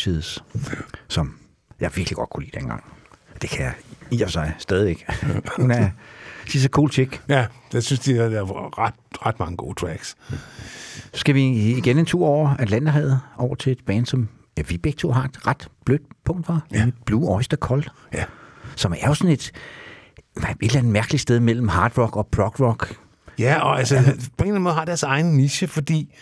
Banshees, som jeg virkelig godt kunne lide dengang. Det kan jeg i og for sig stadig ikke. Hun er, she's a cool chick. Ja, jeg synes, de der, var ret, ret mange gode tracks. Så skal vi igen en tur over Atlanterhavet, over til et band, som ja, vi begge to har et ret blødt punkt, var? Ja. Blue Oyster Cult, Ja. som er jo sådan et, et eller andet mærkeligt sted mellem hard rock og prog rock. Ja, og altså, på en eller anden måde har deres egen niche, fordi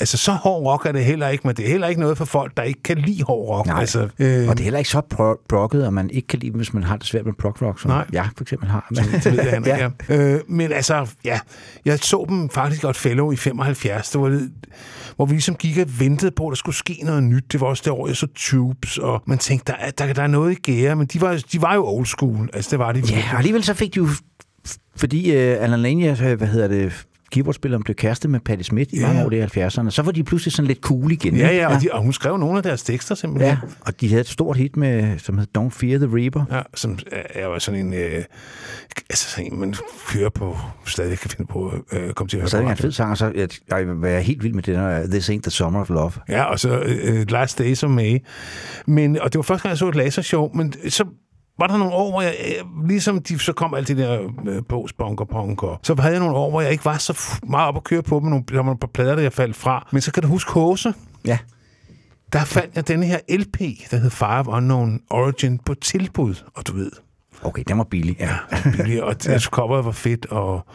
altså, så hård rock er det heller ikke, men det er heller ikke noget for folk, der ikke kan lide hård rock. Nej, Altså, øh, og det er heller ikke så progget, og man ikke kan lide hvis man har det svært med prog rock, som Nej. jeg for eksempel har. Det ved jeg, Henrik, ja. ja. Øh, men altså, ja, jeg så dem faktisk godt fellow i 75. Det var lidt, hvor vi ligesom gik og ventede på, at der skulle ske noget nyt. Det var også det år, jeg så Tubes, og man tænkte, der, er- der, der er noget i gære, men de var, de var jo old school. Altså, det var de Ja, og alligevel så fik de jo, fordi uh, Alan Lane, øh, hvad hedder det, keyboardspilleren blev kæreste med Patti Smith i Ja, mange ja. år i 70'erne, så var de pludselig sådan lidt cool igen. Ja, ja, og, de, og hun skrev nogle af deres tekster simpelthen. ja, og de havde et stort hit med, som hed Don't Fear the Reaper. Ja, som er jo sådan en, øh, altså sådan en, man hører på, stadig kan finde på øh, komme til at høre er det en fed sang, og så jeg, jeg vil være helt vild med det der This Ain't the Summer of Love. Ja, og så øh, Last Days of May. Men, og det var første gang, jeg så et lasershow, men så var der nogle år, hvor jeg, øh, ligesom de, så kom alt det der øh, og punk, og så havde jeg nogle år, hvor jeg ikke var så meget op at køre på med nogle, der var par plader, der jeg faldt fra. Men så kan du huske Hose? Ja, Der fandt jeg denne her LP, der hed Fire of Unknown Origin, på tilbud, og du ved, okay, den var billig. Ja. billig, og ja. coveret var fedt, og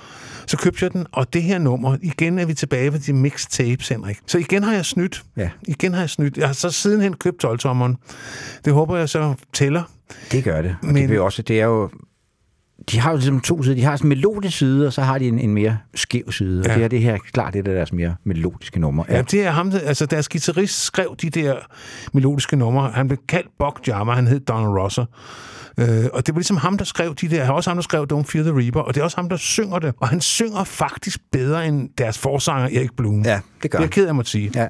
så købte jeg den, og det her nummer, igen er vi tilbage ved de mixtapes, Henrik. Så igen har jeg snydt. Ja. Igen har jeg snydt. Jeg har så sidenhen købt 12-tommeren. Det håber jeg så tæller. Det gør det. Og Men- det, er også, det er jo... De har jo ligesom to sider. De har sådan en melodisk side, og så har de en, en mere skæv side. Og Ja. det her, det her er klart det er deres mere melodiske nummer. Ja, det er ham, altså deres guitarist skrev de der melodiske numre. Han blev kaldt Buck Jammer, han hed Donald Rosser. Øh, og det var ligesom ham, der skrev de der. Er også ham, der skrev Don't Fear the Reaper, og det er også ham, der synger det. Og han synger faktisk bedre end deres forsanger, Erik Blum. Ja, det gør Det er jeg han. ked af at sige. Ja.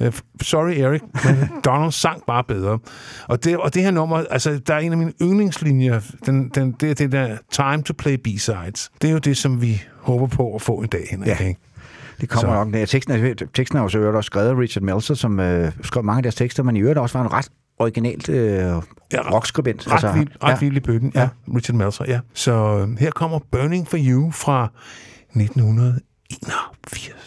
Uh, sorry, Erik, men Donald sang bare bedre. Og det, og det her nummer, altså, der er en af mine yndlingslinjer, den, den, det er det der Time to Play B-Sides. Det er jo det, som vi håber på at få en dag, Henrik. Ja. ikke? Det kommer Så- nok. Ja, teksten, er, teksten er jo så øvrigt også skrevet af Richard Meltzer, som øh, skrev mange af deres tekster, men i øvrigt også var en ret originalt øh, Ja, rockskribent. Ret, altså, vild, ret ja. vild i bøtten, ja. Ja. Richard Meltzer, ja. Så øh, her kommer Burning for You fra 1981.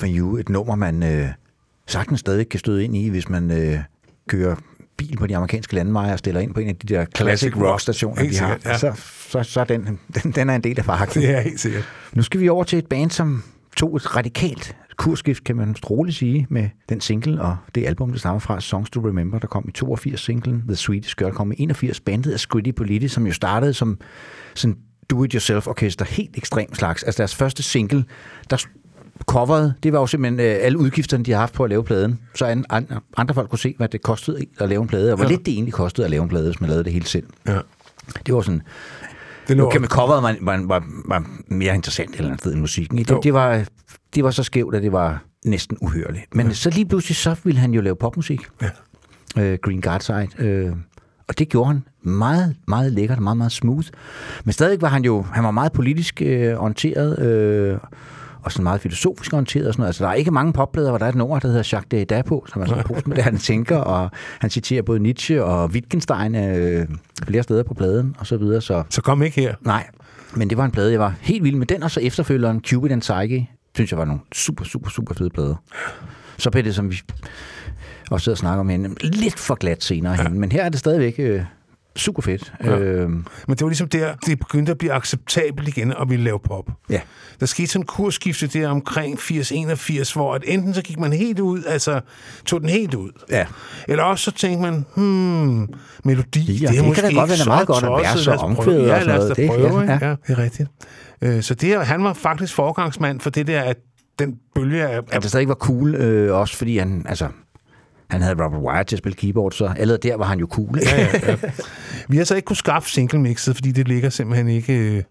for You. Et nummer, man øh, sagtens stadig kan støde ind i, hvis man øh, kører bil på de amerikanske landeveje og stiller ind på en af de der classic, Classic rock. stationer, de har. sikkert, ja. Så, så, så den, den, den er en del af farken. Det er helt sikkert. Nu skal vi over til et band, som tog et radikalt kursskift, kan man roligt sige, med den single og det album, der stammer fra, Songs to Remember, der kom i 82 singlen, The Swedish Girl kom i 81, bandet af Squiddy Politi, som jo startede som sådan do-it-yourself-orkester, helt ekstrem slags. Altså deres første single, der coveret, det var jo simpelthen øh, alle udgifterne, de har haft på at lave pladen, så an, an, andre folk kunne se, hvad det kostede at lave en plade, og hvor Ja. lidt det egentlig kostede at lave en plade, hvis man lavede det hele selv. Ja. Det var sådan, Det nu kan man coveret var, var, var, var mere interessant et eller andet sted end musikken. Jo. Det, det, var, det var så skævt, at det var næsten uhørligt. Men ja. så lige pludselig, så ville han jo lave popmusik. Ja. Øh, Green Guard Side. Øh, og det gjorde han meget, meget lækkert meget, meget smooth. Men stadig var han jo, han var meget politisk øh, orienteret, øh, og sådan meget filosofisk orienteret og sådan noget. Altså, der er ikke mange popplader, hvor der er et nummer, der hedder Jacques Derrida på, som er sådan postmoderne tænker, og han citerer både Nietzsche og Wittgenstein øh, flere steder på pladen, og så videre. Så Så kom ikke her. Nej, men det var en plade, jeg var helt vild med. Den og så efterfølgeren Cupid and Psyche, synes jeg var nogle super, super, super fede plader. Så blev det, som vi også sidder og snakker om hende, lidt for glat senere ja. hen. Men her er det stadigvæk øh, super fedt. Ja. Ja. Øh, Men det var ligesom der, det begyndte at blive acceptabelt igen at ville lave pop. ja. Der skete sådan en kursskifte der omkring 80-81, hvor at enten så gik man helt ud, altså tog den helt ud. Ja. Eller også så tænkte man, hmm, melodi, Ja, det er det kan måske da godt være, det meget godt, at være så omkvædet Ja, og lad os da Det- prøve, ja, ikke? ja. ja, det er rigtigt. Øh, Så det, han var faktisk forgangsmand for det der, at den bølge af... At det stadig var cool, øh, også fordi han, altså, han havde Robert Wyatt til at spille keyboard, så allerede der var han jo cool. Ja, ja, ja. Vi har så ikke kunne skaffe single-mixet, fordi det ligger simpelthen ikke øh,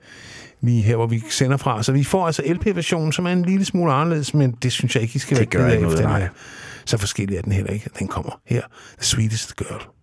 lige her, hvor vi sender fra. Så vi får altså LP-versionen, som er en lille smule anderledes, men det synes jeg ikke, I skal Det være gør ikke af, noget, den nej. Så forskellig er den heller ikke. Den kommer her. The Sweetest Girl.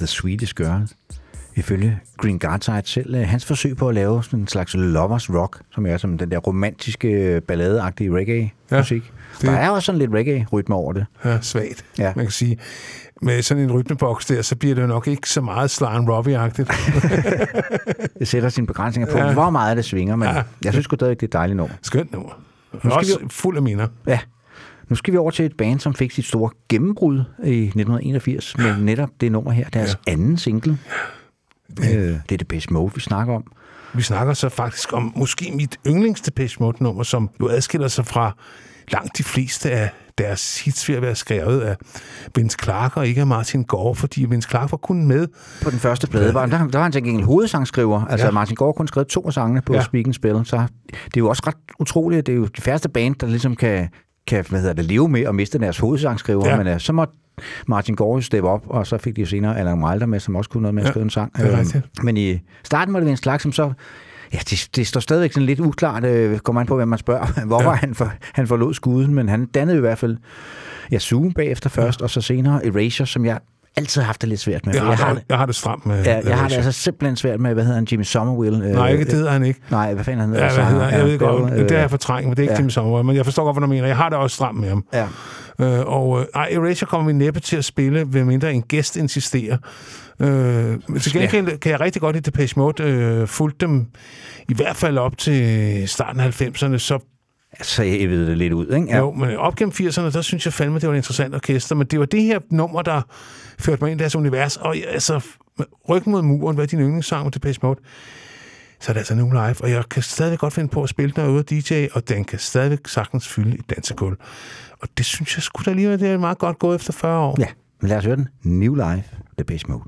The Sweetest Girl. Ifølge Green Gardside selv, øh, hans forsøg på at lave sådan en slags lovers rock, som er som den der romantiske, balladeagtige reggae-musik. det- Der er også sådan lidt reggae-rytme over det. Ja, svagt. Ja. Man kan sige, med sådan en rytmeboks der, så bliver det jo nok ikke så meget Sly and Robbie-agtigt. Det sætter sine begrænsninger på, Ja. ja. hvor meget det svinger, men Ja. ja. jeg synes stadig, det er et dejligt nummer. Skønt nummer. vi Også jo- fuld af minder. Ja. Nu skal vi over til et band, som fik sit store gennembrud i 1981 med netop det nummer her, deres ja. anden single. Øh, det er det Best Mode, vi snakker om. Vi snakker så faktisk om måske mit yndlings Depeche Mode-nummer, som jo adskiller sig fra langt de fleste af deres hits ved at være skrevet af Vince Clark og ikke af Martin Gore, fordi Vince Clark var kun med. På den første plade, var, der, der var han til gengæld hovedsangskriver. Altså Ja. Martin Gård kun skrevet to af sangene på Ja. Speak Spell, så det er jo også ret utroligt. at Det er jo de færreste band, der ligesom kan, kan hvad hedder det, leve med at miste deres hovedsangskriver. Ja. Ja. Men uh, så måtte Martin jo steppe op, og så fik de senere Allan Wilder med, som også kunne noget med at Ja, skrive en sang. det rigtigt. Men i starten var det Vince Clark, som så Ja, det, det står stadigvæk sådan lidt uklart, øh, kommer an på, hvem man spørger, hvor Ja. ja. var han, for, han forlod skuden, men han dannede i hvert fald ja, Zoom bagefter først, ja. og så senere Erasure, som jeg altid har haft det lidt svært med. Jeg har, jeg har, det, jeg har det stramt med Ja, jeg har det altså simpelthen svært med, hvad hedder han, Jimmy Somerville? Øh, Nej, ikke det hedder han ikke. Nej, hvad fanden han hedder? Ja, hvad hedder, han? jeg ved godt, øh, det er jeg fortrængt, men det er ikke ja. Jimmy Sommer, men jeg forstår godt, hvad du mener. Jeg har det også stramt med ham. Ja. Øh, og øh, ej, Erasure kommer vi næppe til at spille, ved mindre en gæst insisterer. Øh, til gengæld kan jeg rigtig godt i Depeche Mode øh, fulgte dem i hvert fald op til starten af 90'erne, så Så jeg ved det lidt ud, ikke? ja. jo, men op gennem 80'erne, der synes jeg fandme, det var et interessant orkester, men det var det her nummer, der førte mig ind i deres univers, og jeg- altså, ryggen mod muren, hvad er din yndlingssang med Depeche Mode? Så er det altså nu live, og jeg kan stadig godt finde på at spille den herude DJ, og den kan stadig sagtens fylde et dansegulv. Og det synes jeg skulle da alligevel, det er meget godt gået efter 40 år. Ja, men lad os høre den. New Life, The Base Mode.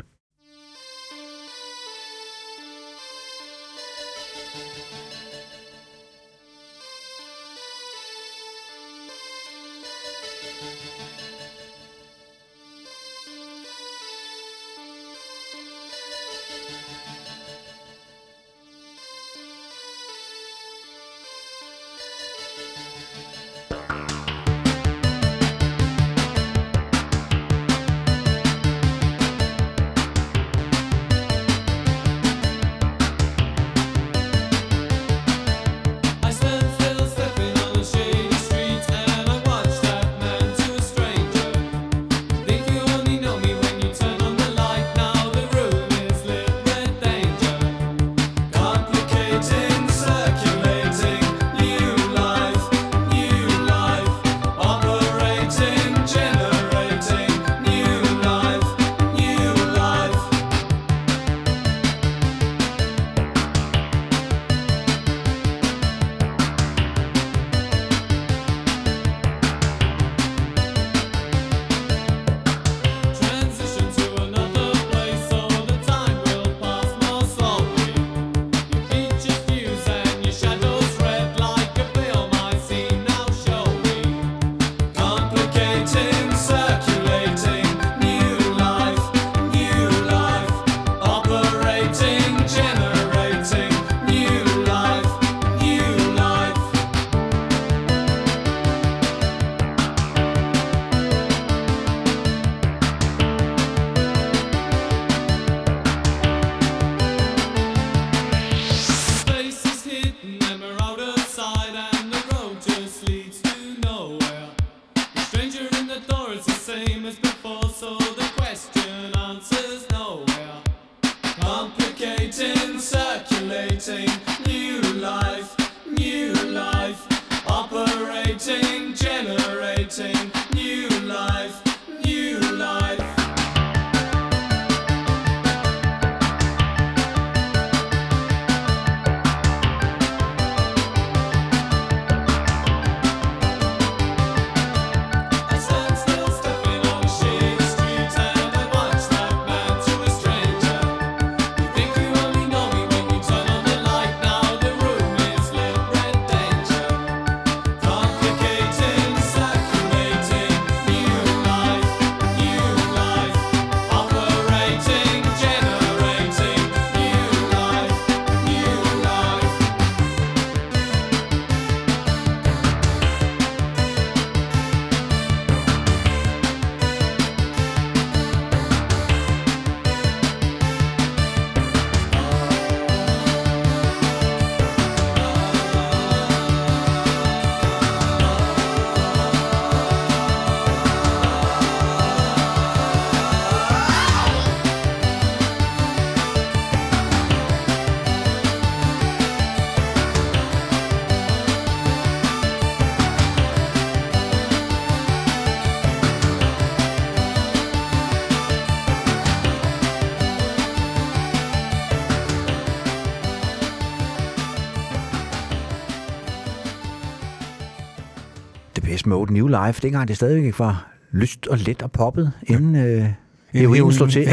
Bedste mode New Life, dengang det stadigvæk ikke var lyst og let og poppet, inden øh, heroinen slog til.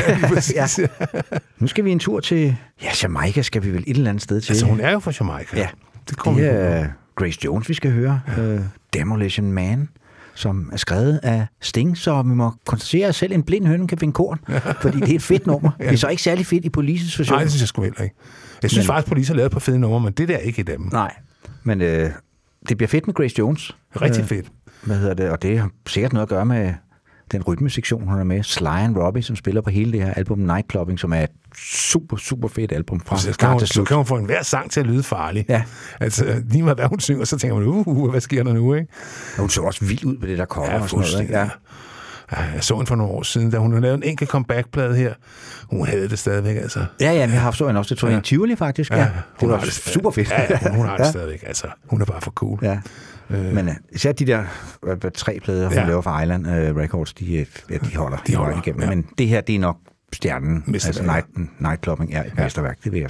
Ja, ja. Nu skal vi en tur til, ja, Jamaica skal vi vel et eller andet sted til. Altså, hun er jo fra Jamaica. Ja, det kommer det er Grace Jones, vi skal høre. Ja. Uh, Demolition Man, som er skrevet af Sting, så vi må konstatere, at selv en blind høne kan finde korn, fordi det er et fedt nummer. ja. Det er så ikke særlig fedt i Polices version. Nej, det synes jeg sgu heller ikke. Jeg synes Men- faktisk, at police har lavet på fede numre, men det der er ikke et af dem. Nej, men øh, det bliver fedt med Grace Jones. Rigtig Øh, fedt. Hvad hedder det? Og det har sikkert noget at gøre med den rytmesektion, hun er med. Sly and Robbie, som spiller på hele det her album Nightclubbing, som er et super, super fedt album fra Så kan, start hun, til så kan hun få en hver sang til at lyde farlig. Ja. Altså, lige meget hvad hun synger, så tænker man, uh, hvad sker der nu, ikke? Og hun så også vild ud på det der cover Ja, og sådan noget. Ikke? Ja. Ja, jeg så hende for nogle år siden, da hun lavet en enkelt comeback-plade her. Hun havde det stadigvæk, altså. Ja, ja, vi har så hende også. Det tror jeg en Tivoli, faktisk. Ja, det hun var har super fedt. Ja, ja, hun, har det ja. stadigvæk, altså. Hun er bare for cool. Ja. Øh. Men uh, især de der tre plader, hun ja. Ja. laver for Island uh, Records, de, øh, ja, de holder. De holder, igennem. ja. Men det her, det er nok stjernen. Altså Mesterværk. night, Nightclubbing er et ja. mesterværk, det vil jeg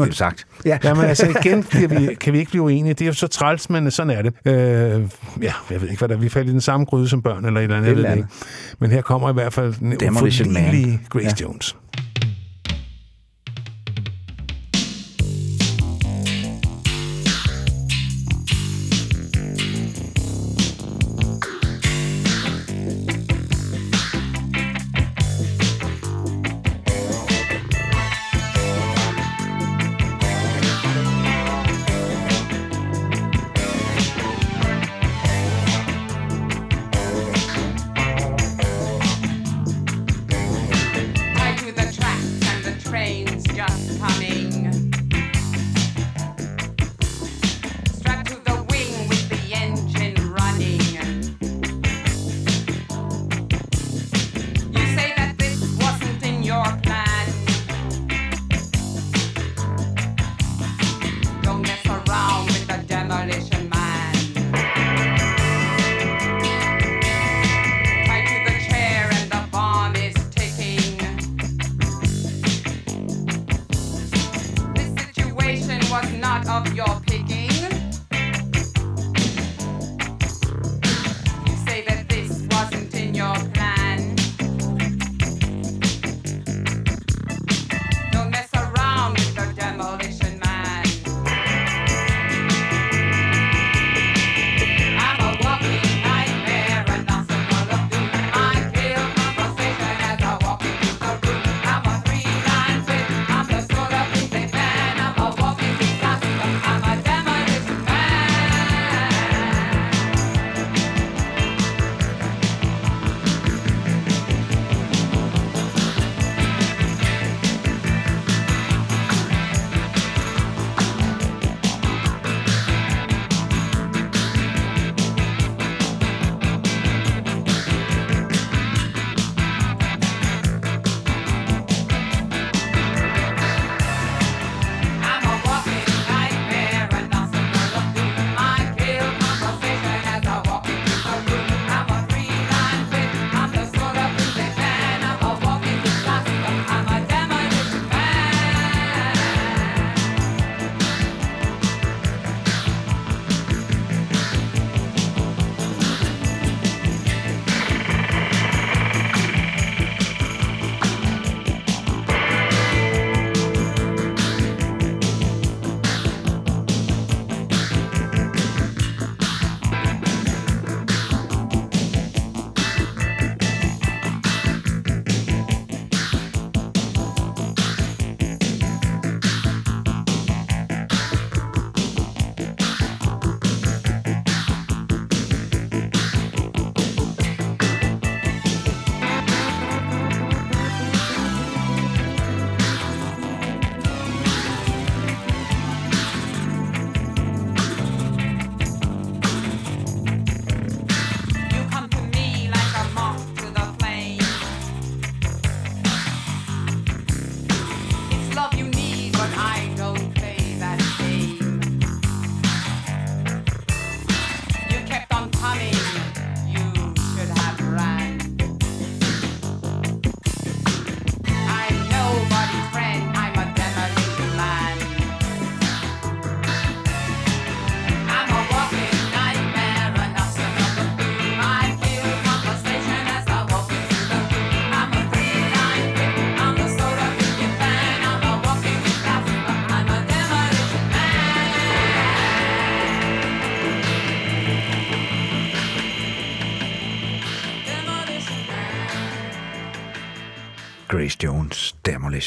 har du sagt. Ja. Jamen altså igen kan vi, kan vi ikke blive uenige. Det er jo så træls, men sådan er det. Øh, ja, jeg ved ikke, hvad der er. Vi faldt i den samme gryde som børn eller et eller andet. Et eller det ikke. Men her kommer i hvert fald den uforlignelige Grace ja. Jones.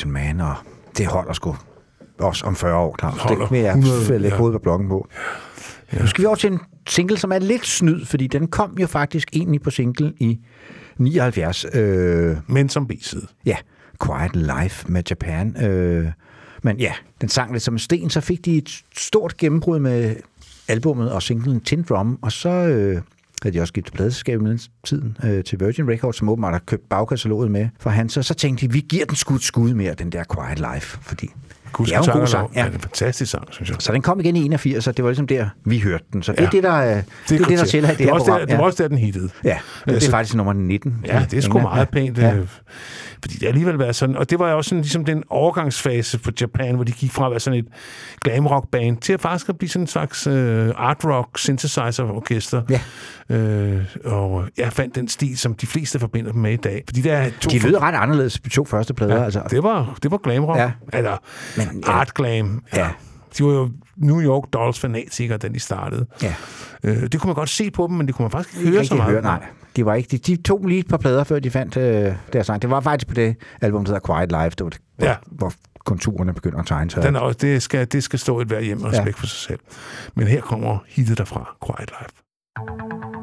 Demolition Man, og det holder sgu også om 40 år, Claus. Det vil jeg 100, lægge ja. hovedet på blokken på. Ja. Nu skal vi over til en single, som er lidt snyd, fordi den kom jo faktisk egentlig på single i 79. Øh, Men som B-side. ja, Quiet Life med Japan. Øh, men ja, den sang lidt som en sten, så fik de et stort gennembrud med albummet og singlen Tin Drum, og så øh, havde de også skiftet pladeselskab i tiden øh, til Virgin Records, som åbenbart har købt bagkataloget med for han. Så, så tænkte de, vi giver den et skud mere, den der Quiet Life, fordi det er jo en god sang. Ja. Ja. Det er en fantastisk sang, synes jeg. Så den kom igen i 81, og det var ligesom der, vi hørte den. Så det er Ja. det, der, er- det, er det, der tæller i det, det her program. Der, det var også der, den hittede. Ja, det er så- faktisk nummer 19. Ja, det er sgu meget pænt. Ja. Ja. Fordi det alligevel været sådan, og det var jo også sådan, ligesom den overgangsfase for Japan, hvor de gik fra at være sådan et glam rock band til at faktisk at blive sådan en slags øh, art rock synthesizer orkester. Ja. Øh, og jeg fandt den stil, som de fleste forbinder dem med i dag. Fordi der er to De lyder ret anderledes de to første plader. ja, altså. det, var, det var glam rock. Ja. Eller Men, ja. art glam. Ja. De var jo New York Dolls fanatikere, da de startede. Ja. Øh, det kunne man godt se på dem, men det kunne man faktisk ikke høre så meget. høre, nej. De, var ikke, de, de tog lige et par plader, før de fandt øh, deres sang. Det var faktisk på det album, der hedder Quiet Life, det var det, hvor, Ja. hvor konturerne begynder at tegne sig. Den er også, det, skal, det skal stå et hver hjem og Ja. respekt for sig selv. Men her kommer hittet derfra, Quiet Life. Boys,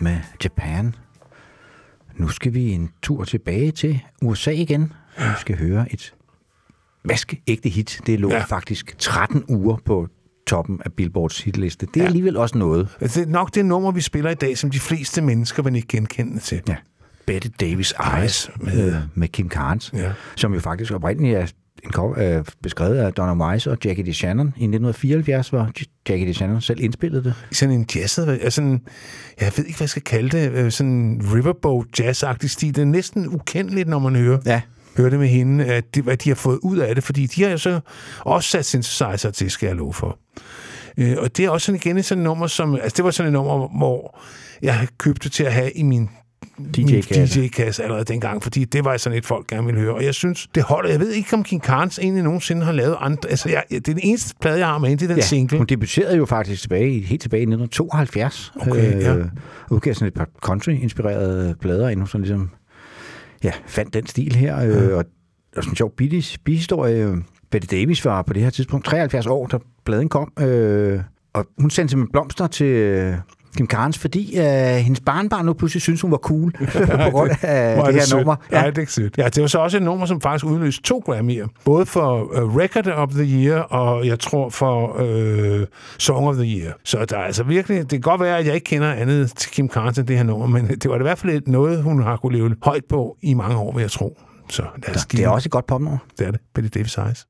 Life med Japan. Nu skal vi en tur tilbage til USA igen. Vi skal høre et vaskeægte hit. Det lå Ja. faktisk 13 uger på toppen af Billboards hitliste. Det er Ja. alligevel også noget. Det er nok det nummer, vi spiller i dag, som de fleste mennesker vil ikke genkende til. Ja. Betty Davis Eyes med- med, med Kim Carnes, Ja. som jo faktisk oprindeligt er øh, beskrevet af Donna Wise og Jackie DeShannon i 1974, hvor Jackie DeShannon selv indspillede det. Sådan en jazzet, altså sådan, jeg ved ikke, hvad jeg skal kalde det, øh, sådan en riverboat jazz-agtig stil. Det er næsten ukendeligt, når man hører, Ja. hører det med hende, at de, hvad de har fået ud af det, fordi de har jo så også sat synthesizer til, skal jeg love for. Øh, og det er også sådan igen et sådan nummer, som, altså det var sådan et nummer, hvor jeg købte til at have i min DJ-kasse. DJ-kasse allerede dengang, fordi det var sådan et, folk gerne ville høre. Og jeg synes, det holder. Jeg ved ikke, om King Carnes egentlig nogensinde har lavet andre... Altså, jeg, det er den eneste plade, jeg har med hende, det er den Ja, single. hun debuterede jo faktisk tilbage, helt tilbage i 1972. Okay, ja. og udgav sådan et par country-inspirerede plader, inden hun sådan ligesom ja, fandt den stil her. Ja. Øh, og, og sådan en sjov bihistorie. øh, Betty Davis var på det her tidspunkt 73 år, da pladen kom. Øh, og hun sendte simpelthen blomster til øh, Kim Carnes, fordi øh, hendes barnbarn nu pludselig synes hun var cool på grund af Hvor er det her sødt. nummer. Ja, det er sødt. Ja, det var så også et nummer, som faktisk udløste to Grammy'er. Både for uh, Record of the Year, og jeg tror for uh, Song of the Year. Så der er altså virkelig... Det kan godt være, at jeg ikke kender andet til Kim Carnes end det her nummer, men det var i hvert fald et- noget, hun har kunne leve højt på i mange år, vil jeg tro. Så lad os Det er også et godt popnummer. Det er det. Betty Davis Eyes.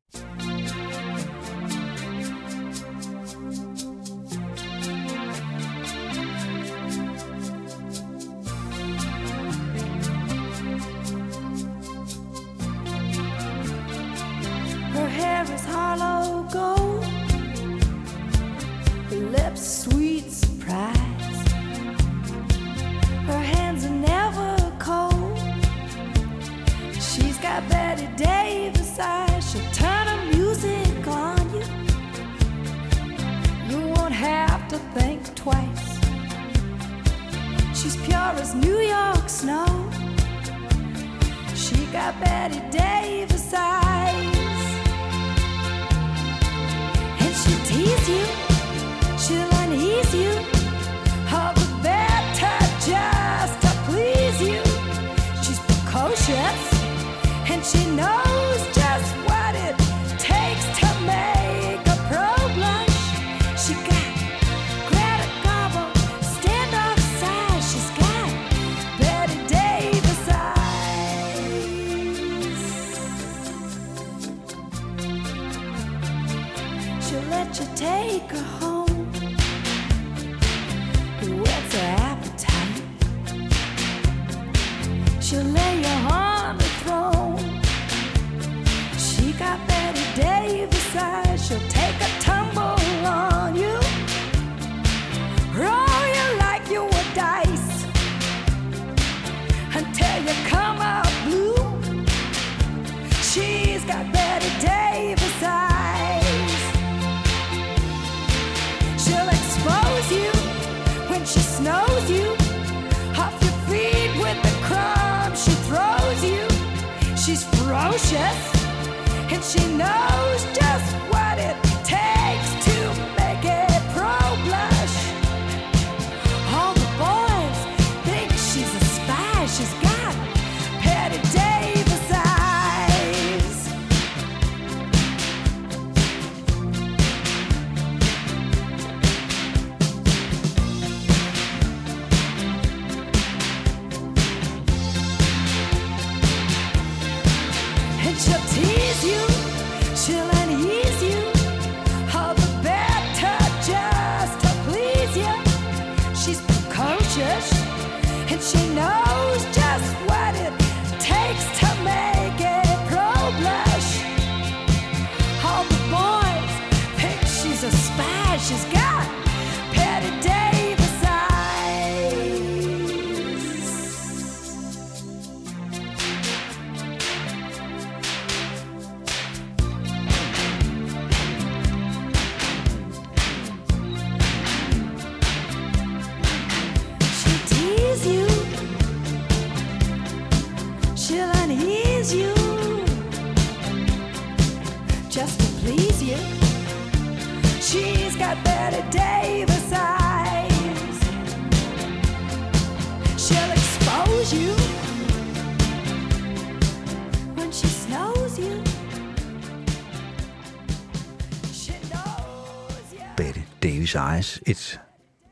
Davis Eyes. Et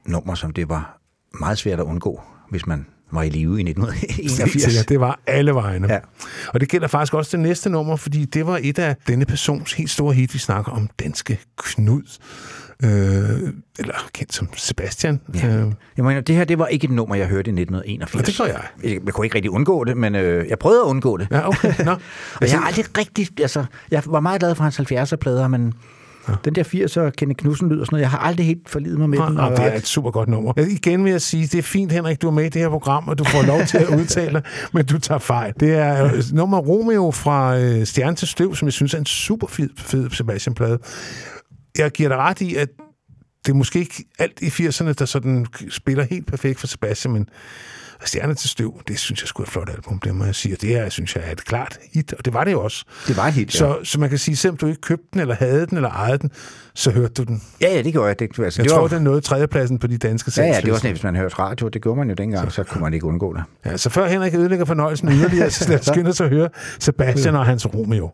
nummer, som det var meget svært at undgå, hvis man var i live i Helt 1981. sikkert, det var alle vegne. Ja. Og det gælder faktisk også det næste nummer, fordi det var et af denne persons helt store hit, vi snakker om, Danske Knud. Øh, eller kendt som Sebastian. Ja. Øh, Jeg mener, det her det var ikke et nummer, jeg hørte i 1981. Og det gør jeg. Jeg, jeg kunne ikke rigtig undgå det, men øh, jeg prøvede at undgå det. ja, okay. Nå. Og jeg har aldrig rigtig... Altså, jeg var meget glad for hans 70'er-plader, men ja. den der 80'er Kenneth Knudsen lyd og sådan noget, jeg har aldrig helt forlidet mig med den. Og og- det er et super godt nummer. Ja, Igen vil jeg sige, det er fint, Henrik, du er med i det her program, og du får lov til at udtale dig, men du tager fejl. Det er øh, nummer Romeo fra øh, Stjerne til Støv, som jeg synes er en super fed, fed Sebastian-plade. Jeg giver dig ret i, at det er måske ikke alt i 80'erne, der sådan spiller helt perfekt for Sebastian, men Stjerne til Støv, det synes jeg skulle et flot album, det må jeg sige. Og det her, synes jeg, er et klart hit, og det var det jo også. Det var et hit, ja. Så, så man kan sige, selvom du ikke købte den, eller havde den, eller ejede den, så hørte du den. Ja, ja, det gjorde jeg. Det, altså, Jeg det tror, var, den nåede tredjepladsen på de danske Ja, ja, det var sådan, hvis man hørte radio, det gjorde man jo dengang, så kunne man ikke undgå det. Ja, så før Henrik ødelægger fornøjelsen yderligere, så lad os skynde os at høre Sebastian og hans Romeo.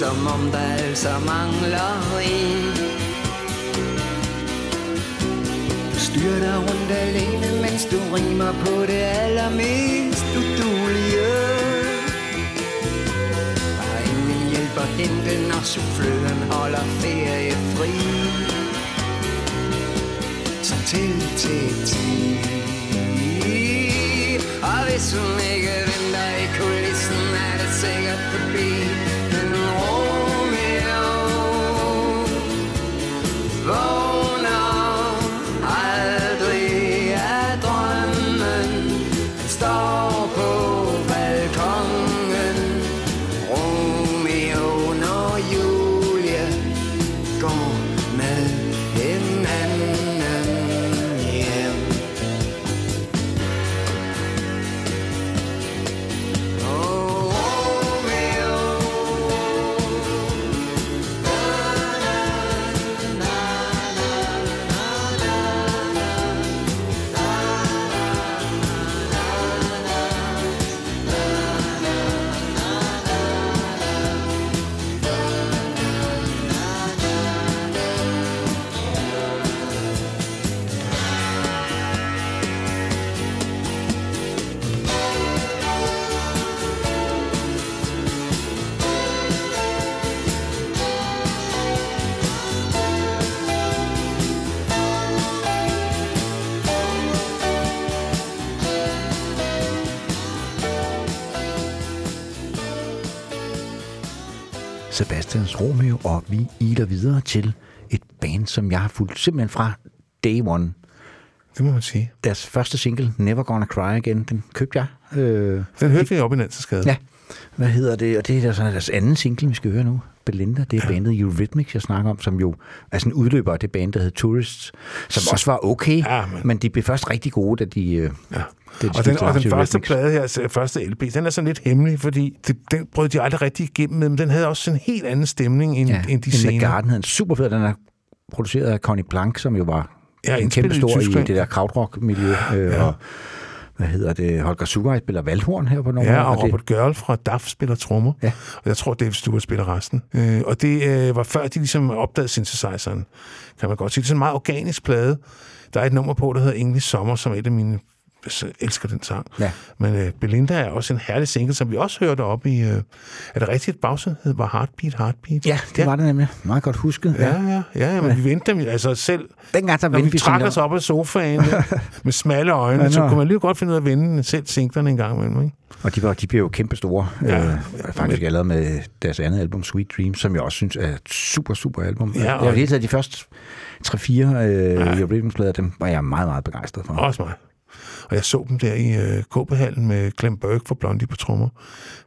Som om der altså mangler Romeo, og vi iler videre til et band, som jeg har fulgt simpelthen fra day one. Det må man sige. Deres første single, Never Gonna Cry Again, den købte jeg. Øh, Den hørte vi op i Nanseskade. ja, hvad hedder det? Og det er altså deres anden single, vi skal høre nu. Belinda, det er bandet Eurythmics, jeg snakker om, som jo er sådan en udløber af det band, der hed Tourists, som også var okay, Ja, men- men de blev først rigtig gode, da de... Øh, Ja. da de Og den, og den første plade her, altså, første LP, den er sådan lidt hemmelig, fordi det, den brød de aldrig rigtig igennem med, men den havde også en helt anden stemning end, Ja, end de senere. Garden hedder den super fed. Den er produceret af Connie Blank, som jo var Ja, ja, en kæmpe i stor i, Tyskland. det der krautrock-miljø. Øh, Ja. og hvad hedder det? Holger Sugai spiller valghorn her på nogle Ja, og det, Robert Gørl fra DAF spiller trommer. Ja. Og jeg tror, Dave Stewart spiller resten. Øh, og det øh, var før, de ligesom opdagede synthesizeren, kan man godt sige. Det er sådan en meget organisk plade. Der er et nummer på, der hedder English Sommer, som er et af mine jeg elsker den sang. Ja. Men øh, Belinda er også en herlig single, som vi også hørte op i... Øh, er det rigtigt, at bagsiden hed var Heartbeat, Heartbeat? Ja, det ja. var det nemlig. Meget godt husket. Ja, ja, ja, ja men vi vendte dem altså selv. Dengang der Når vi trak os op af sofaen ja, med smalle øjne, Ja, så kunne man lige godt finde ud af at vende selv singlerne en gang imellem. Ikke? Og de, var, de blev jo kæmpe store. Ja. Ja. Øh, faktisk allerede med deres andet album, Sweet Dreams, som jeg også synes er et super, super album. Ja, jeg og- har hele taget de første 3-4 øh, Ja. ja. Dem var jeg meget, meget begejstret for. Også mig. Og jeg så dem der i øh, KB-hallen med Clem Burke for Blondie på trommer.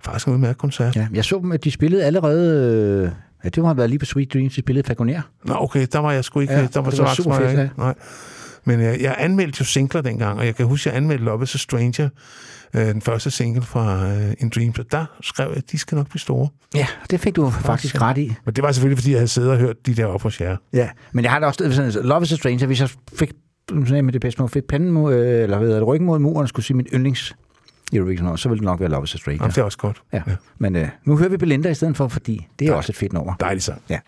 Faktisk en udmærket koncert. Ja. Jeg så dem, at de spillede allerede... Øh, ja, det må have været lige på Sweet Dreams, de spillede Fagoner. Nå, okay, der var jeg sgu ikke... Ja, der var det så var super jeg fedt, ikke. Nej. Men øh, jeg anmeldte jo singler dengang, og jeg kan huske, at jeg anmeldte Love is a Stranger, øh, den første single fra øh, In Dreams, og der skrev jeg, at de skal nok blive store. Ja, det fik du faktisk ret i. Men det var selvfølgelig, fordi jeg havde siddet og hørt de der op hos jer. Ja, men jeg har da også sådan, Love is a Stranger, hvis jeg fik sådan en med det bedste måde, fik panden mod, øh, eller hvad hedder det, ryggen mod muren, skulle sige min yndlings Eurovision, så ville det nok være Love is a Stranger. Jamen, det er også godt. Ja. Men øh, nu hører vi Belinda i stedet for, fordi det er Tak. også et fedt nummer. Dejligt sang. Ja.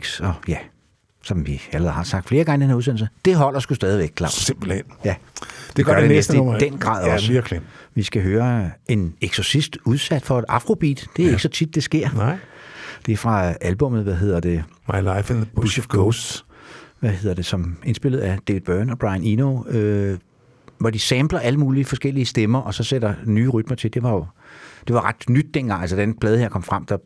Eurythmics, og ja, som vi allerede har sagt flere gange i den her udsendelse, det holder sgu stadigvæk, Claus. Simpelthen. Ja, Det gør det næste nummer. i den grad ja, også. virkelig. Vi skal høre en eksorcist udsat for et afrobeat. Det er ja. ikke så tit, det sker. Nej. Det er fra albumet, hvad hedder det? My Life in the Bush of Ghosts. Hvad hedder det? Som indspillet af David Byrne og Brian Eno. Øh, hvor de sampler alle mulige forskellige stemmer, og så sætter nye rytmer til. Det var jo det var ret nyt dengang. Altså, den plade her kom frem, der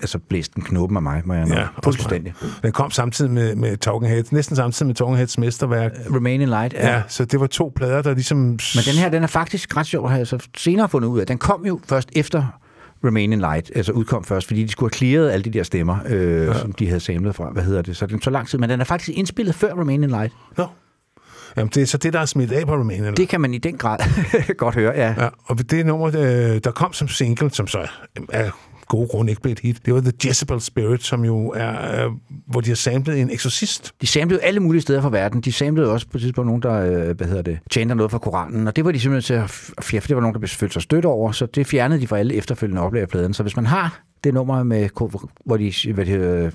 altså, blæste den knoppen af mig, må jeg Ja, ja, fuldstændig. Den kom samtidig med, med Talking Heads, næsten samtidig med Talking Heads mesterværk. Remain in Light. Ja, så det var to plader, der ligesom... Men den her, den er faktisk ret sjov, har jeg så senere fundet ud af. Den kom jo først efter Remain in Light, altså udkom først, fordi de skulle have clearet alle de der stemmer, øh, ja. som de havde samlet fra. Hvad hedder det? Så den så lang tid, men den er faktisk indspillet før Remain in Light. Nå. Jamen, det er så det, der er smidt af på Romania. Det kan man i den grad godt høre, ja. Ja, og det nummer, øh, der kom som single, som så er gode grunde ikke blev et hit, det var The Jezebel Spirit, som jo er, øh, hvor de har samlet en eksorcist. De samlede alle mulige steder fra verden. De samlede også på et tidspunkt nogen, der øh, hvad hedder det, tjente noget fra Koranen, og det var de simpelthen til at fjerne, for det var nogen, der følte sig stødt over, så det fjernede de fra alle efterfølgende oplag af pladen. Så hvis man har det nummer, med, hvor de hvad det, øh,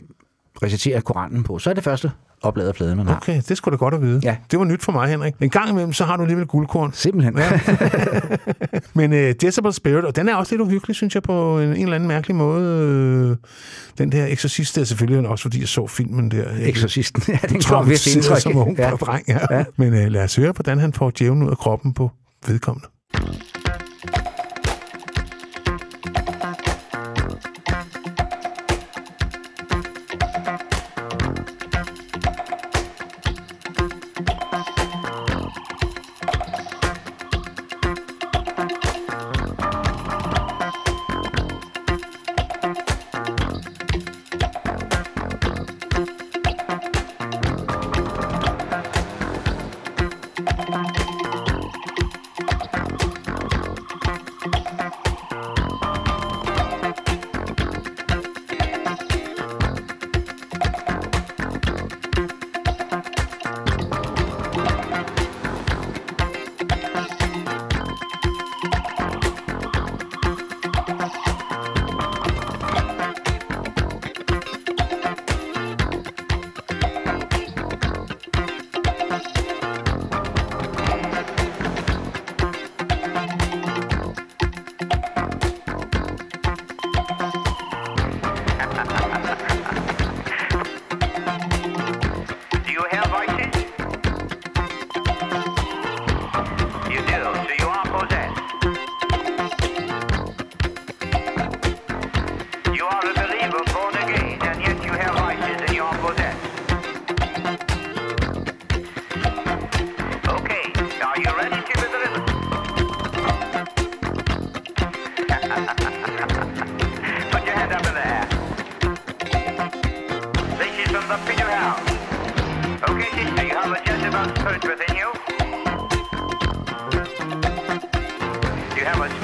reciterer Koranen på, så er det første oplaget af pladen, man har. Okay, det skulle da godt at vide. Ja. Det var nyt for mig, Henrik. En gang imellem, så har du alligevel guldkorn. Simpelthen. Ja. Men uh, Jezebel Spirit, og den er også lidt uhyggelig, synes jeg, på en, en eller anden mærkelig måde. Øh, Den der eksorcist der selvfølgelig også, fordi jeg så filmen der. Eksorcisten, ja, den kom vist indtryk. som ung Ja. dreng, ja. Ja. ja. Men uh, lad os høre, hvordan han får djævlen ud af kroppen på vedkommende. You have a Jezebel spirit within you. You have a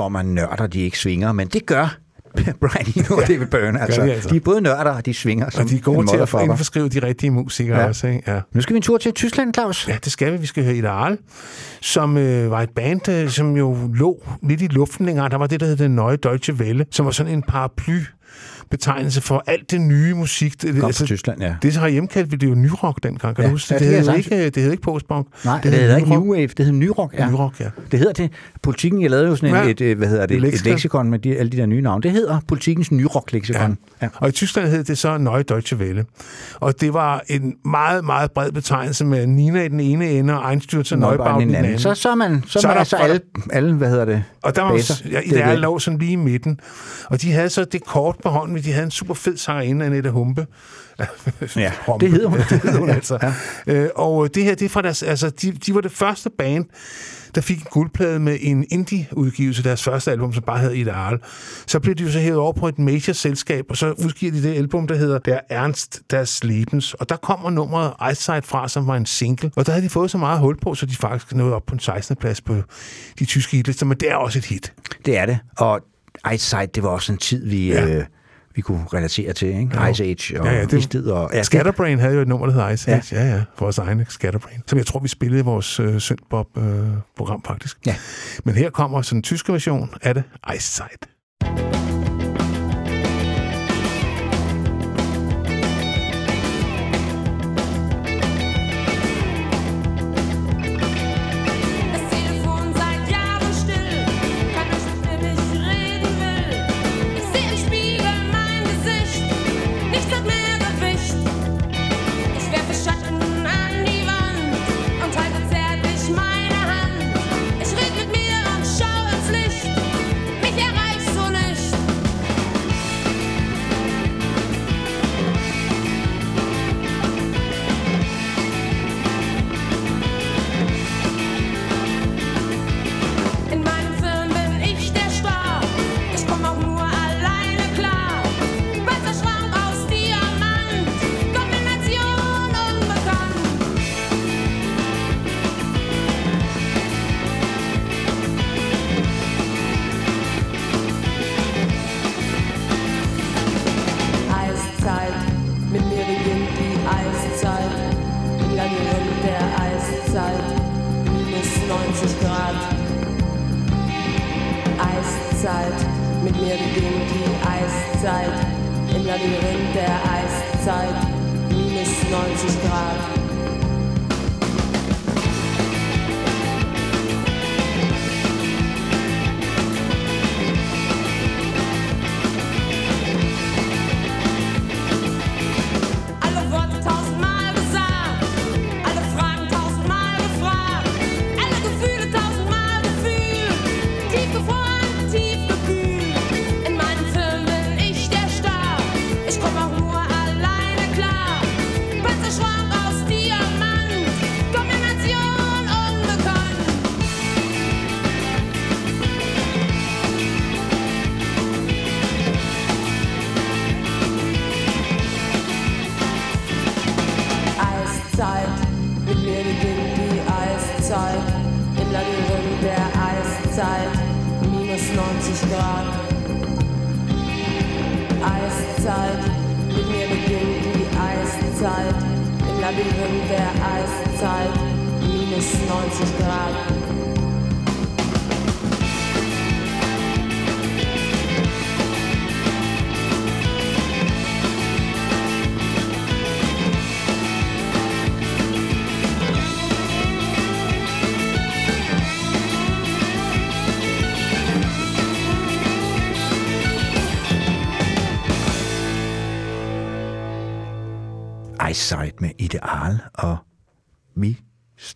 går rygter om, at nørder de ikke svinger, men det gør Brian Eno og David Byrne. Altså, de altså. de er både nørder, og de svinger som Og de er gode til at indforskrive de rigtige musikere Ja. også, ikke? Ja. Nu skal vi en tur til Tyskland, Claus. Ja, det skal vi. Vi skal høre Ideal, som øh, var et band, øh, som jo lå lidt i luften længere. Der var det, der hed Den Nøje Deutsche Welle, som var sådan en paraply betegnelse for alt det nye musik. Det, Kom fra Tyskland, ja. Det herhjemme kaldte vi det jo nyrock dengang, kan Ja, du huske? ja, det, det hed jo ikke, det hed ikke postpunk. Nej, det, det hedder ikke nyrock. New Wave, det hedder Nyrock. Ja. Nyrock, ja. Det hedder det. Politikken, jeg lavede jo sådan en, Ja. et, et, hvad hedder det, Et et leksikon. leksikon med de, alle de der nye navne. Det hedder Politikens Nyrock-leksikon. Ja. Og i Tyskland hed det så Neue Deutsche Welle. Og det var en meget, meget bred betegnelse med Nina i den ene ende og Einstürzer Neubau i den anden. Så, så er man, så, Så er er man der altså alle, alle, hvad hedder det, Og der var baser. også, ja, Det er lå sådan lige i midten. Og de havde så det kort på hånden, men de havde en super fed sangerinde, Annette Humpe. Ja, Humpe. det hedder hun. det hedder hun Ja, altså. ja. Øh, og det her, det er fra deres, altså, de, de var det første band, der fik en guldplade med en indie-udgivelse, deres første album, som bare hed Ideal. Så blev de jo så hævet over på et major-selskab, og så udgiver de det album, der hedder Der Ernst deres Lebens. Og der kommer nummeret Eyesight fra, som var en single. Og der havde de fået så meget hul på, så de faktisk nåede op på en 16. plads på de tyske hitlister, men det er også et hit. Det er det. Og Eyesight, det var også en tid, vi, Ja. ja. øh, vi kunne relatere til. Ikke? Ice Age og Ja, ja, det- Istid. Og, ja, Scatterbrain havde jo et nummer, der hedder Ice. Age. Ja, ja, vores egne Scatterbrain. Som jeg tror, vi spillede i vores øh, Syndbop-program, faktisk. Ja. Men her kommer sådan en tyske version af det, Ice Side.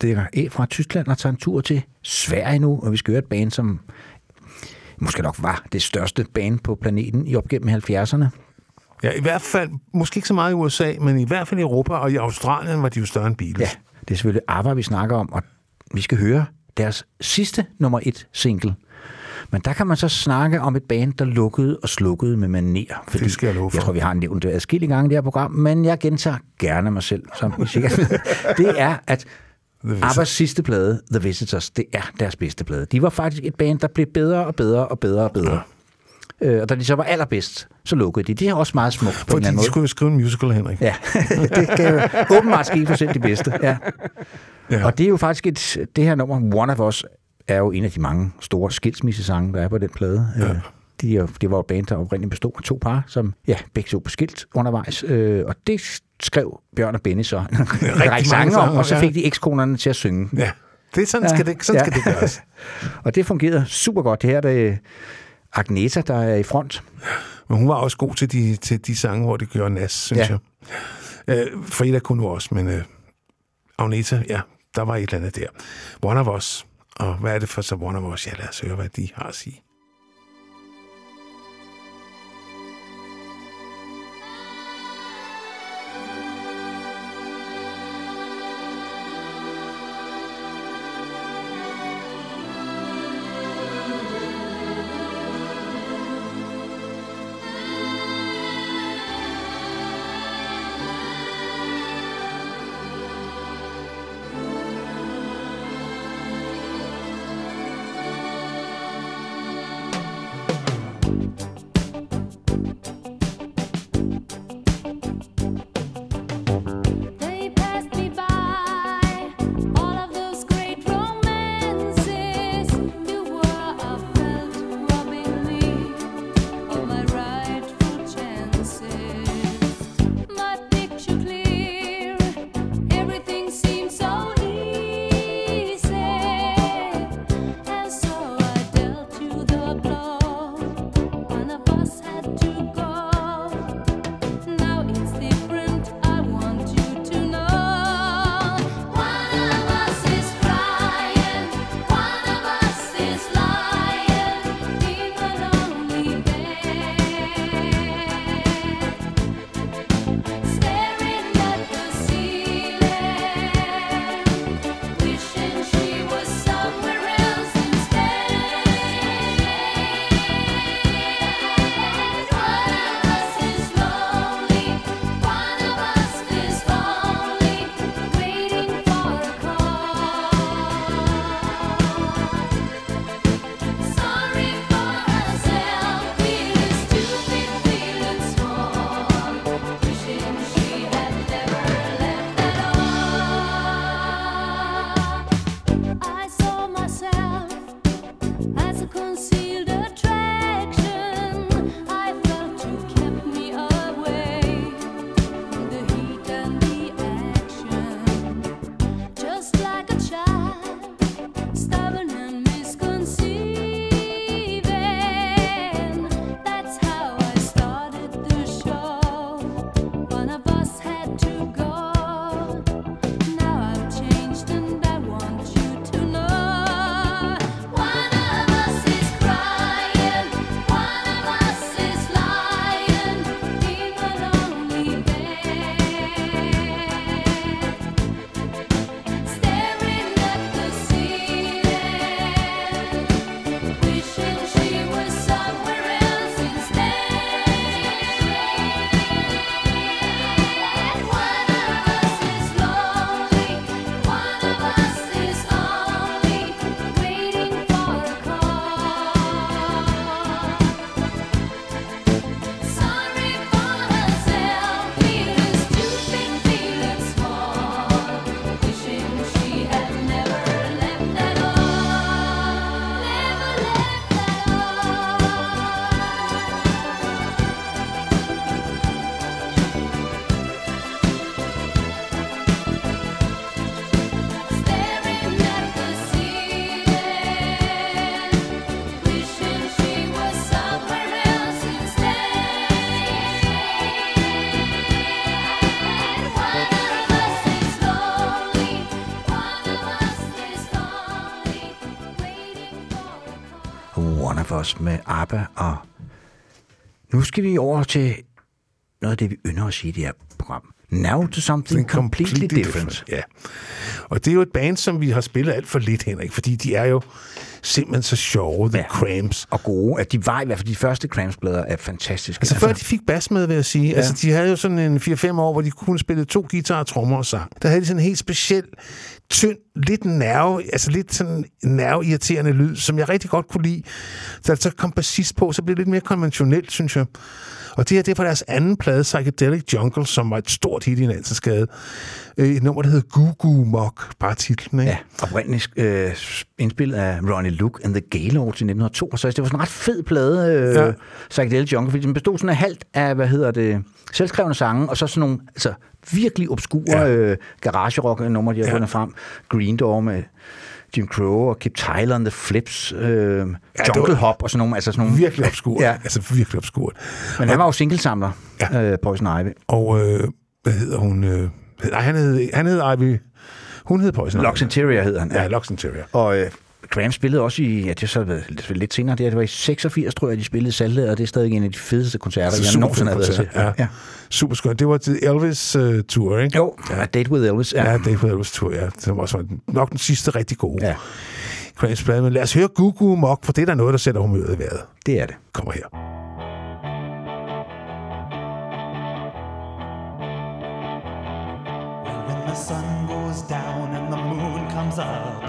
Stikker af fra Tyskland og tager en tur til Sverige nu, og vi skal høre et band, som måske nok var det største band på planeten i op gennem 70'erne. Ja, i hvert fald, måske ikke så meget i USA, men i hvert fald i Europa og i Australien var de jo større end Beatles. Ja, det er selvfølgelig ABBA, vi snakker om, og vi skal høre deres sidste nummer et single. Men der kan man så snakke om et band, der lukkede og slukkede med maner. Fordi Det skal jeg love for. Jeg tror, vi har nævnt det adskillige gange i det her program, men jeg gentager gerne mig selv, som ved. Det er, at. Abbas sidste plade, The Visitors, det er deres bedste plade. De var faktisk et band, der blev bedre og bedre og bedre og bedre. Ja. Øh, og da de så var allerbedst, så lukkede de. Det er også meget smukt på en Fordi eller anden de måde. skulle jo skrive en musical, Henrik. Ja, det kan jo åbenbart ske for selv de bedste. Ja. Ja. Og det er jo faktisk et, det her nummer, One of Us, er jo en af de mange store skilsmissesange, der er på den plade. Ja. De, er- det var jo band, der oprindeligt bestod af to par, som ja, begge to blev skilt undervejs. Øh, og det skrev Bjørn og Benny så en række sange om, og så fik de ekskonerne til at synge. Ja, det er sådan, ja. skal, det, sådan ja. skal det gøres. og det fungerede super godt. Det her det Agneta, der er i front. Men hun var også god til de, til de sange, hvor det gjorde nas, synes Ja. jeg. Øh, Frida kunne nu også, men øh, Agneta, ja, der var et eller andet der. One of Us. Og hvad er det for så One of Us? Ja, lad os høre, hvad de har at sige. Us med ABBA, og nu skal vi over til noget af det, vi ynder at sige i det her program. Now to something completely, different. Ja. Og det er jo et band, som vi har spillet alt for lidt, Henrik, fordi de er jo simpelthen så sjove, The Ja. Cramps. Og gode, at de var i hvert fald de første Cramps-blader er fantastiske. Altså før de fik bas med, vil jeg sige. Ja. Altså, de havde jo sådan en 4-5 år, hvor de kun spillede to guitar, trommer og sang. Der havde de sådan en helt speciel, tynd, lidt nerve, altså lidt sådan nerveirriterende lyd, som jeg rigtig godt kunne lide. Da der så kom bassist på, så blev det lidt mere konventionelt, synes jeg. Og det her, det er fra deres anden plade, Psychedelic Jungle, som var et stort hit i Nansensgade. Øh, Et nummer, der hedder Goo Goo Mock, bare titlen, ikke? Ja, oprindeligt øh, indspillet af Ronnie Luke and the Gaylords i 1962. Det var sådan en ret fed plade, øh, Ja. ja. Psychedelic Jungle, fordi den bestod sådan af halvt af, hvad hedder det, selvskrevne sange, og så sådan nogle altså, virkelig obskure Ja. ja. øh, garage-rock-nummer, de har Ja. fundet frem. Green Door med Jim Crow og Kip Tyler and the Flips, øh, det Jungle Hop og sådan nogle. Altså sådan nogle Virkelig obskurt. Ja. Ja. Altså virkelig obskurt. Men han var jo singlesamler, Ja. ja. øh, Poison Ivy. Og øh, hvad hedder hun? Øh, nej, han hed, han hed Ivy. Hun hed Poison Ivy. Interior hed han. Ja, Lux Interior. Og øh, Graham spillede også i, ja, det har så lidt, lidt senere, det, det var i 86, tror jeg, de spillede i Saltet, og det er stadig en af de fedeste koncerter, jeg nogensinde har været til. koncert, ja. Super skønt. Det var til Elvis uh, Tour, ikke? Jo, ja. Date with Elvis. Ja. Ja, ja Dave Elvis Tour, ja. Det var også nok den sidste rigtig gode. ja, Cranes plade. Men lad os høre Goo Mock, for det er der noget, der sætter humøret i vejret. det er det. Kommer her. The sun goes down and the moon comes up,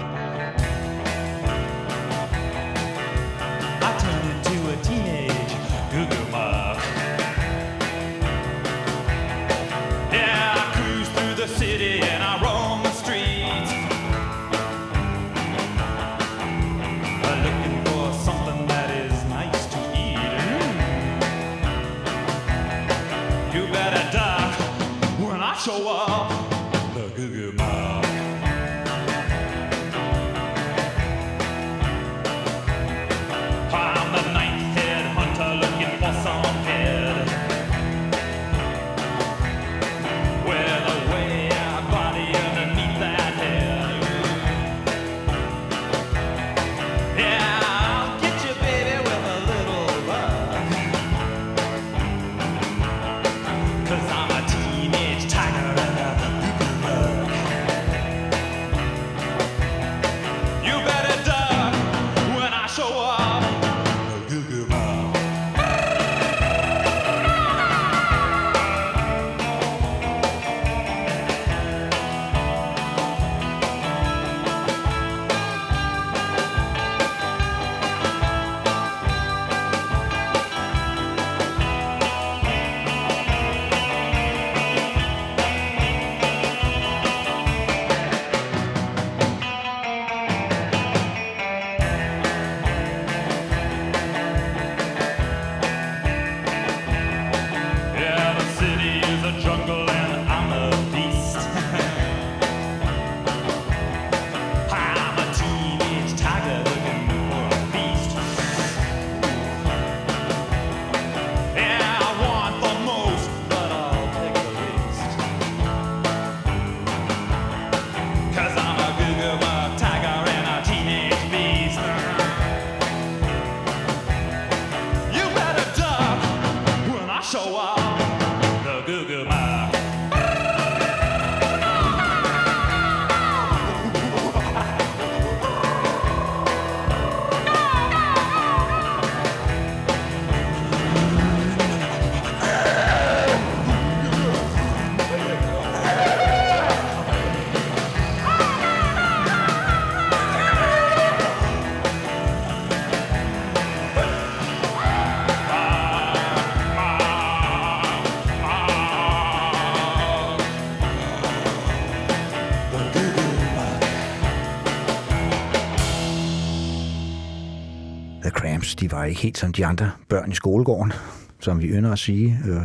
de var ikke helt som de andre børn i skolegården, som vi ynder at sige. Øh,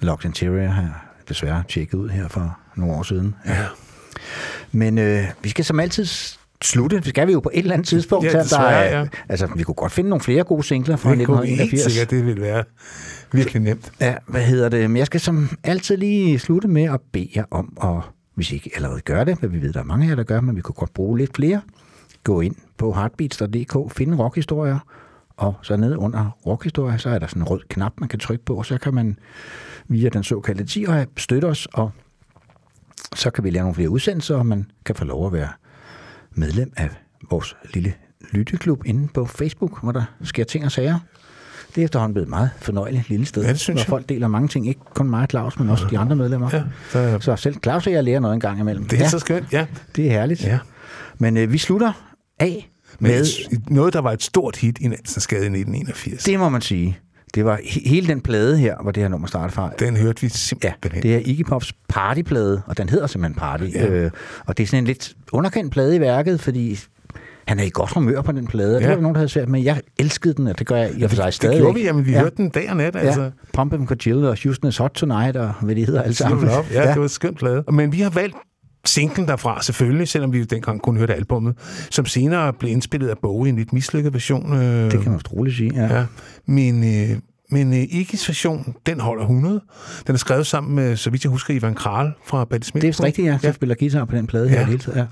Locked Interior har desværre tjekket ud her for nogle år siden. Ja. Men øh, vi skal som altid slutte. Det skal vi jo på et eller andet tidspunkt. Ja, der er, ja. Altså, vi kunne godt finde nogle flere gode singler fra Det kunne vi helt 1981. sikkert, det ville være virkelig nemt. Ja, hvad hedder det? Men jeg skal som altid lige slutte med at bede jer om at, hvis I ikke allerede gør det, hvad vi ved, der er mange af jer, der gør, men vi kunne godt bruge lidt flere, gå ind på heartbeats.dk, finde rockhistorier, og så nede under rockhistorier, så er der sådan en rød knap, man kan trykke på, og så kan man via den såkaldte 10 støtte os, og så kan vi lave nogle flere udsendelser, og man kan få lov at være medlem af vores lille lytteklub inde på Facebook, hvor der sker ting og sager. Det er efterhånden blevet et meget fornøjeligt lille sted, Ja, det synes hvor jeg. folk deler mange ting. Ikke kun mig og Claus, men også de andre medlemmer. Ja, der, Så selv Claus og jeg lærer noget en gang imellem. det er ja, så skønt, ja. det er herligt. ja. Men øh, vi slutter af Men med, noget, der var et stort hit i Nansensgade i 1981. det må man sige, det var he- hele den plade her, hvor det her nummer startede fra. Den hørte vi Ja, simpelthen. det er Iggy Pops partyplade, og den hedder simpelthen Party. Ja. Øh, og det er sådan en lidt underkendt plade i værket, fordi han er i godt humør på den plade, og det Ja. var nogen, der havde svært med. Jeg elskede den, og det gør jeg i og for sig stadig. det gjorde vi, jamen vi ja. hørte den dag og nat, altså. Ja, Pump and Jill og Houston is Hot Tonight, og hvad de hedder alle sammen. Sammen. Ja, ja, det var en skøn plade. Men vi har valgt singlen derfra, selvfølgelig, selvom vi jo dengang kun hørte albummet, som senere blev indspillet af Bowie i en lidt mislykket version. Øh, Det kan man roligt sige, ja. Ja, men, øh, men øh, Iggy's version, den holder 100. Den er skrevet sammen med, så vidt jeg husker, Ivan Kral fra Patti Smith. Det er rigtigt, ja, som spiller guitar på den plade her Ja. ja. hele tiden. Ja.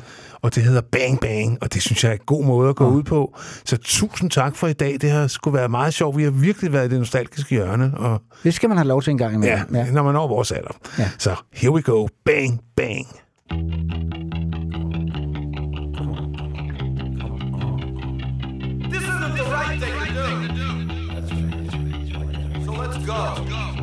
Og det hedder Bang Bang, og det synes jeg er en god måde at gå ud på. Så tusind tak for i dag. Det har skulle være meget sjovt. Vi har virkelig været i det nostalgiske hjørne. Og Det skal man have lov til en gang ja, imellem. ja. når man når vores alder. Ja. Så here we go. Bang Bang. This isn't the right thing to do. So let's go.